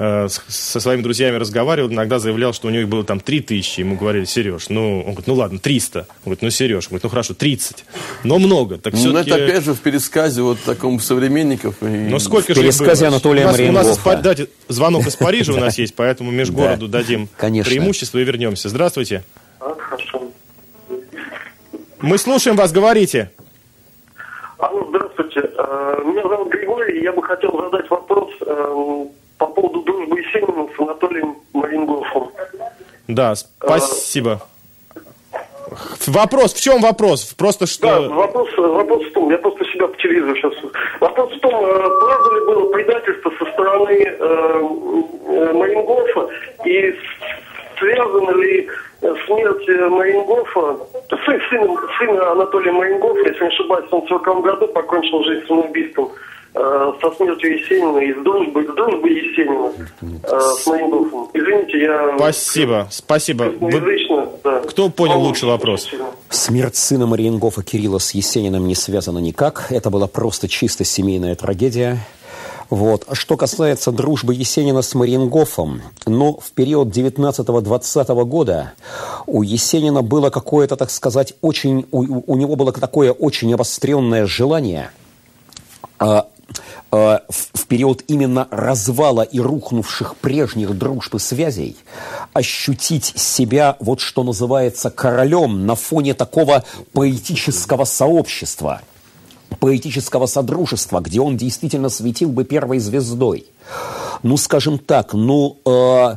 Э, со своими друзьями разговаривал, иногда заявлял, что у него было там 3 тысячи. Ему говорили, Сереж, ну, он говорит, ну ладно, 300. Он говорит, ну, Сереж, он говорит, ну хорошо, 30. Но много. Так ну, это опять же в пересказе вот таком современников. Ну, сколько же В пересказе было? Анатолия у нас, у нас из, дайте, звонок из Парижа [laughs] у нас есть, поэтому межгороду дадим преимущество и вернемся. Здравствуйте. Хорошо. Мы слушаем вас, говорите. Алло, здравствуйте. Э, меня зовут Григорий, я бы хотел задать вопрос э, по поводу дружбы Есенина с Анатолием Марингофом. Да, спасибо. Вопрос, в чем вопрос? Просто что... Да, вопрос, вопрос в том, я просто себя по телевизору сейчас... Вопрос в том, э, правда ли было предательство со стороны э, э, Марингофа и связано ли смерть Марингофа, сын, сын, сын Анатолия Марингофа, если не ошибаюсь, он в 40 году покончил жизнь самоубийством э, со смертью Есенина и с дружбой, с дружбой Есенина э, с Марингофом. Извините, я... Спасибо, спасибо. Вы... Да. Кто понял лучше вопрос? Смерть сына Мариенгофа Кирилла с Есениным не связана никак. Это была просто чисто семейная трагедия. Вот. Что касается дружбы Есенина с Мариенгофом, ну, в период 19-20 года у Есенина было какое-то, так сказать, очень... У, у него было такое очень обостренное желание а, в, в период именно развала и рухнувших прежних дружб и связей ощутить себя, вот что называется, королем на фоне такого поэтического сообщества – поэтического содружества, где он действительно светил бы первой звездой. Ну, скажем так, ну, э,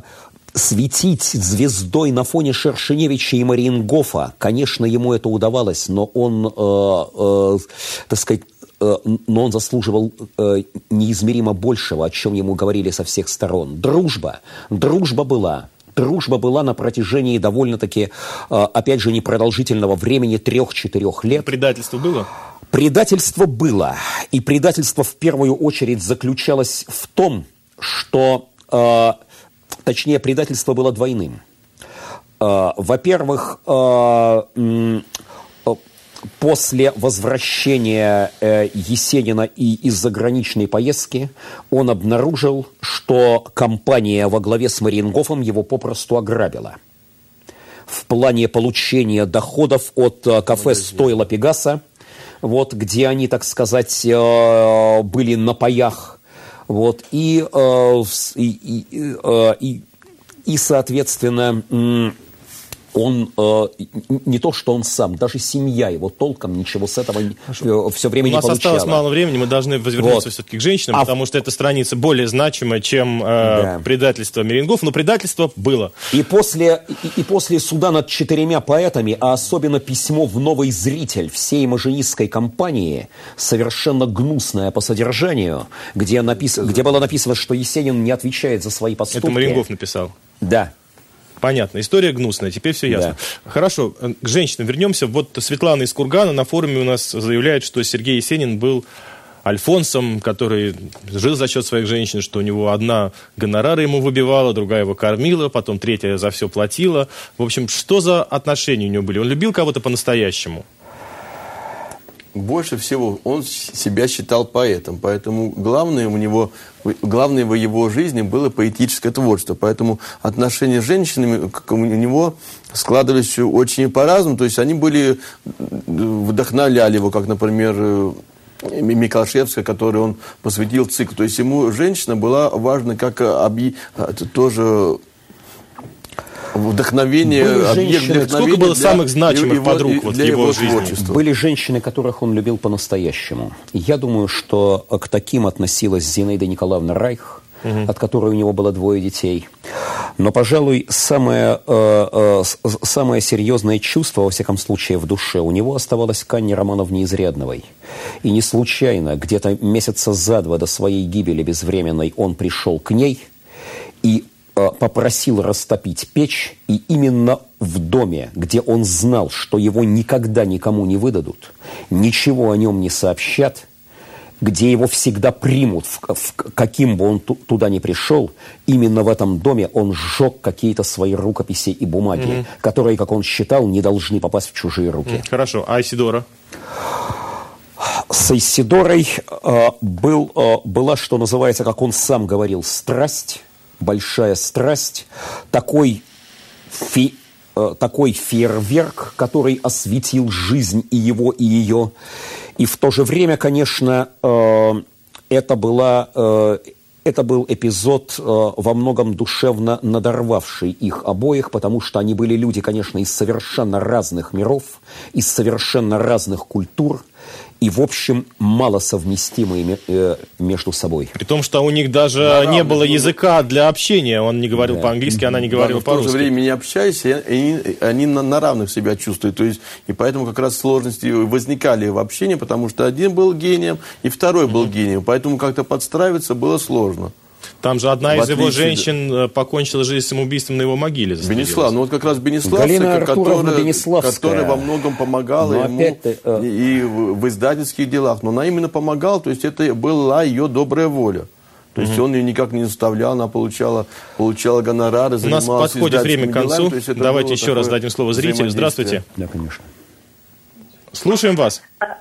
светить звездой на фоне Шершеневича и Мариенгофа, конечно, ему это удавалось, но он, э, э, так сказать, э, но он заслуживал э, неизмеримо большего, о чем ему говорили со всех сторон. Дружба. Дружба была. Дружба была на протяжении довольно-таки, э, опять же, непродолжительного времени, трех-четырех лет. Предательство было? Предательство было. И предательство в первую очередь заключалось в том, что, э, точнее, предательство было двойным. Э, во-первых, э, э, после возвращения э, Есенина и из заграничной поездки он обнаружил, что компания во главе с Мариенгофом его попросту ограбила. В плане получения доходов от э, кафе «Стойла Пегаса» вот, где они, так сказать, э, были на паях, вот, и, э, и, и, э, и, и соответственно, он э, не то, что он сам, даже семья его толком ничего с этого Хорошо. все время не получала. У нас осталось мало времени, мы должны возвернуться вот. все-таки к женщинам, а потому что эта страница более значимая, чем э, да. предательство Мерингов, но предательство было. И после, и, и после суда над четырьмя поэтами, а особенно письмо в «Новый зритель» всей маженистской компании, совершенно гнусное по содержанию, где, напис... где было написано, что Есенин не отвечает за свои поступки. Это Марингов написал? Да. Понятно. История гнусная, теперь все ясно. Да. Хорошо, к женщинам вернемся. Вот Светлана из Кургана на форуме у нас заявляет, что Сергей Есенин был Альфонсом, который жил за счет своих женщин, что у него одна гонорары ему выбивала, другая его кормила, потом третья за все платила. В общем, что за отношения у него были? Он любил кого-то по-настоящему? Больше всего он себя считал поэтом, поэтому главное у него, главное в его жизни было поэтическое творчество, поэтому отношения с женщинами у него складывались очень по-разному, то есть они были, вдохновляли его, как, например, э, Миколашевская, который он посвятил цикл. То есть ему женщина была важна как объ... тоже вдохновение, Были объект женщины, Сколько было самых значимых его, подруг вот, для его, его жизни? Творчества? Были женщины, которых он любил по-настоящему. Я думаю, что к таким относилась Зинаида Николаевна Райх, угу. от которой у него было двое детей. Но, пожалуй, самое, э, э, самое серьезное чувство, во всяком случае, в душе у него оставалось к Анне Романовне Изрядновой. И не случайно, где-то месяца за два до своей гибели безвременной он пришел к ней и Э, попросил растопить печь, и именно в доме, где он знал, что его никогда никому не выдадут, ничего о нем не сообщат, где его всегда примут, в, в, каким бы он туда ни пришел, именно в этом доме он сжег какие-то свои рукописи и бумаги, mm-hmm. которые, как он считал, не должны попасть в чужие руки. Mm, хорошо. А Исидора? С Исидорой э, был, э, была, что называется, как он сам говорил, страсть большая страсть, такой, фи, э, такой фейерверк, который осветил жизнь и его, и ее. И в то же время, конечно, э, это была... Э, это был эпизод во многом душевно надорвавший их обоих, потому что они были люди, конечно, из совершенно разных миров, из совершенно разных культур, и, в общем, мало совместимые э, между собой. При том, что у них даже да, не было языка для общения. Он не говорил да. по-английски, она не говорила да, по-русски. в то же время не общаясь, они, они на, на равных себя чувствуют. То есть, и поэтому как раз сложности возникали в общении, потому что один был гением, и второй был гением. Поэтому как-то подстраиваться было сложно. Там же одна из его женщин э, покончила жизнь самоубийством на его могиле. Бенеслав, ну вот как раз Бенеславская, которая, которая во многом помогала Но ему э... и в издательских делах. Но она именно помогала, то есть это была ее добрая воля. То есть он ее никак не заставлял, она получала, получала гонорары, У нас подходит время к концу. Делами, Давайте еще раз дадим слово зрителю. Здравствуйте. Да, конечно. Слушаем вас. А,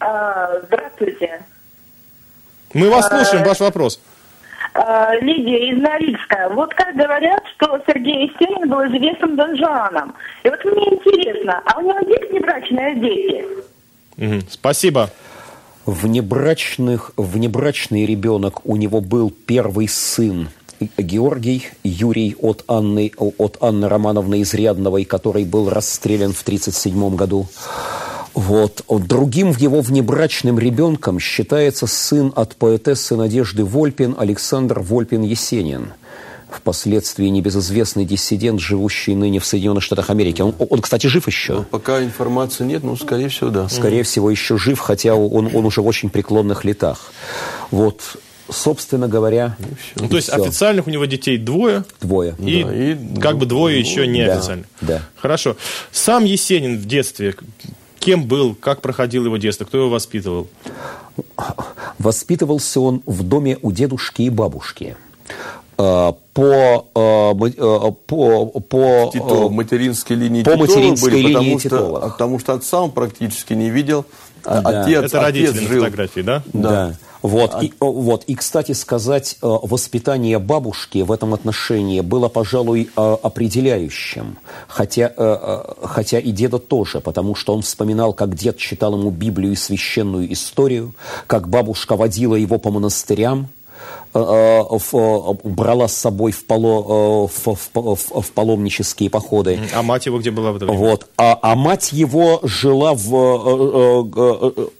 а, здравствуйте. Мы вас слушаем, ваш вопрос. Э, Лидия из Норильска. Вот как говорят, что Сергей Есенин был известным донжуаном. И вот мне интересно, а у него есть внебрачные дети? Спасибо. Внебрачных, внебрачный ребенок у него был первый сын Георгий Юрий от Анны, от Анны Романовны Изрядновой, который был расстрелян в 1937 году. Вот. Другим его внебрачным ребенком считается сын от поэтессы Надежды Вольпин Александр Вольпин-Есенин впоследствии небезызвестный диссидент, живущий ныне в Соединенных Штатах Америки. Он, он кстати, жив еще? Ну, пока информации нет, но, скорее всего, да. Скорее mm. всего, еще жив, хотя он, он уже в очень преклонных летах. Вот, собственно говоря... Ну, то есть все. официальных у него детей двое? Двое. И, да, и как бы двое еще неофициально. Да, да. Хорошо. Сам Есенин в детстве Кем был, как проходил его детство, кто его воспитывал? Воспитывался он в доме у дедушки и бабушки. А, по, а, а, по, по Титов, материнской линии по Титова материнской были, линии потому, что, потому что отца он практически не видел. Да. Отец, Это родители отец жил. фотографии, да? Да. да. Вот, а... и, вот. и, кстати сказать, э, воспитание бабушки в этом отношении было, пожалуй, э, определяющим. Хотя, э, хотя и деда тоже, потому что он вспоминал, как дед читал ему Библию и священную историю, как бабушка водила его по монастырям, брала с собой в, поло, э, в, в, в паломнические походы. А мать его где была в это время? Вот. А, а мать его жила в...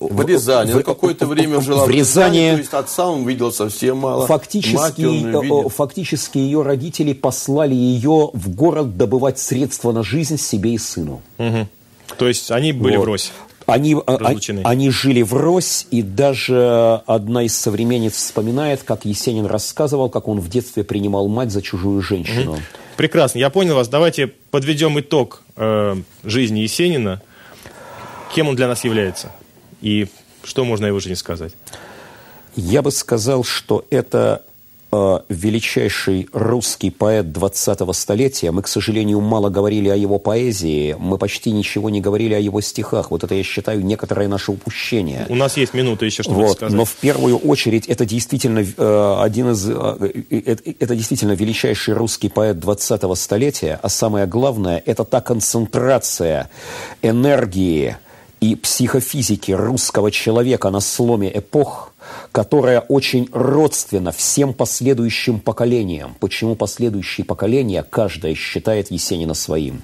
В Рязани. В, какое-то время жила в, в Рязани. То есть отца он видел совсем мало. Фактически, фактически ее родители послали ее в город добывать средства на жизнь себе и сыну. Угу. То есть они были вот. врозь? Они, а, а, они жили врозь, и даже одна из современниц вспоминает, как Есенин рассказывал, как он в детстве принимал мать за чужую женщину. Угу. Прекрасно, я понял вас. Давайте подведем итог э, жизни Есенина. Кем он для нас является? И что можно о его жизни сказать? Я бы сказал, что это величайший русский поэт 20-го столетия. Мы, к сожалению, мало говорили о его поэзии, мы почти ничего не говорили о его стихах. Вот это, я считаю, некоторое наше упущение. У нас есть минута еще, чтобы вот. сказать. Но в первую очередь это действительно э, один из... Э, э, это действительно величайший русский поэт 20-го столетия, а самое главное, это та концентрация энергии и психофизики русского человека на сломе эпох – которая очень родственна всем последующим поколениям. Почему последующие поколения каждое считает Есенина своим?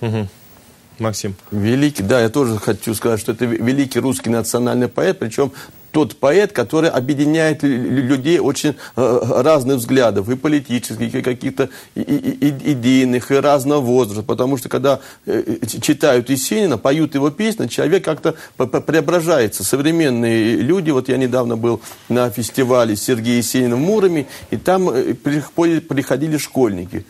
Угу. Максим. Великий, да, я тоже хочу сказать, что это великий русский национальный поэт, причем тот поэт, который объединяет людей очень э, разных взглядов, и политических, и каких-то идейных, и разного возраста. Потому что когда э, читают Есенина, поют его песни, человек как-то преображается. Современные люди, вот я недавно был на фестивале Сергея Есенина в Муроме, и там э, приходили школьники.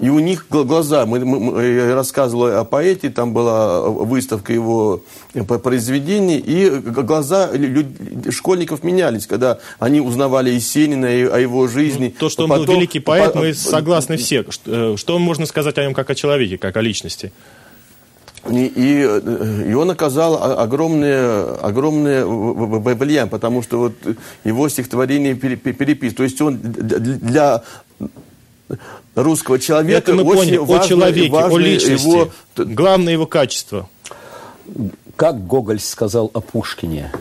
И у них глаза, мы, мы, я рассказывал о поэте, там была выставка его произведений, и глаза люд, школьников менялись, когда они узнавали Есенина и о его жизни. Ну, то, что он Потом, был великий поэт, по, мы согласны все. Что, что можно сказать о нем как о человеке, как о личности? И, и, и он оказал огромное, огромное влияние, потому что вот его стихотворение перепис. То есть он для русского человека. Это мы поняли, о человеке, о личности. Его... Главное его качество. Как Гоголь сказал о Пушкине,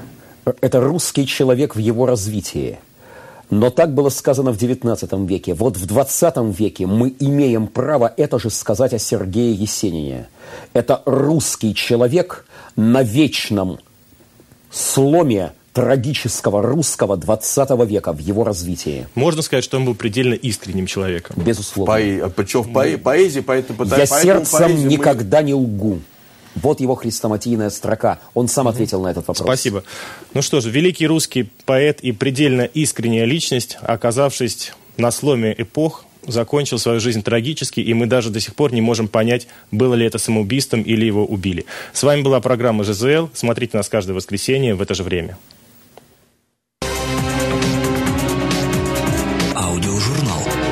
это русский человек в его развитии. Но так было сказано в XIX веке. Вот в XX веке мы имеем право это же сказать о Сергее Есенине. Это русский человек на вечном сломе трагического русского 20 века в его развитии. Можно сказать, что он был предельно искренним человеком. Безусловно. Поэ... Причем в поэ... поэзии, поэтому... Я сердцем никогда мы... не лгу. Вот его хрестоматийная строка. Он сам ответил на этот вопрос. Спасибо. Ну что же, великий русский поэт и предельно искренняя личность, оказавшись на сломе эпох, закончил свою жизнь трагически, и мы даже до сих пор не можем понять, было ли это самоубийством или его убили. С вами была программа ЖЗЛ. Смотрите нас каждое воскресенье в это же время. журнал.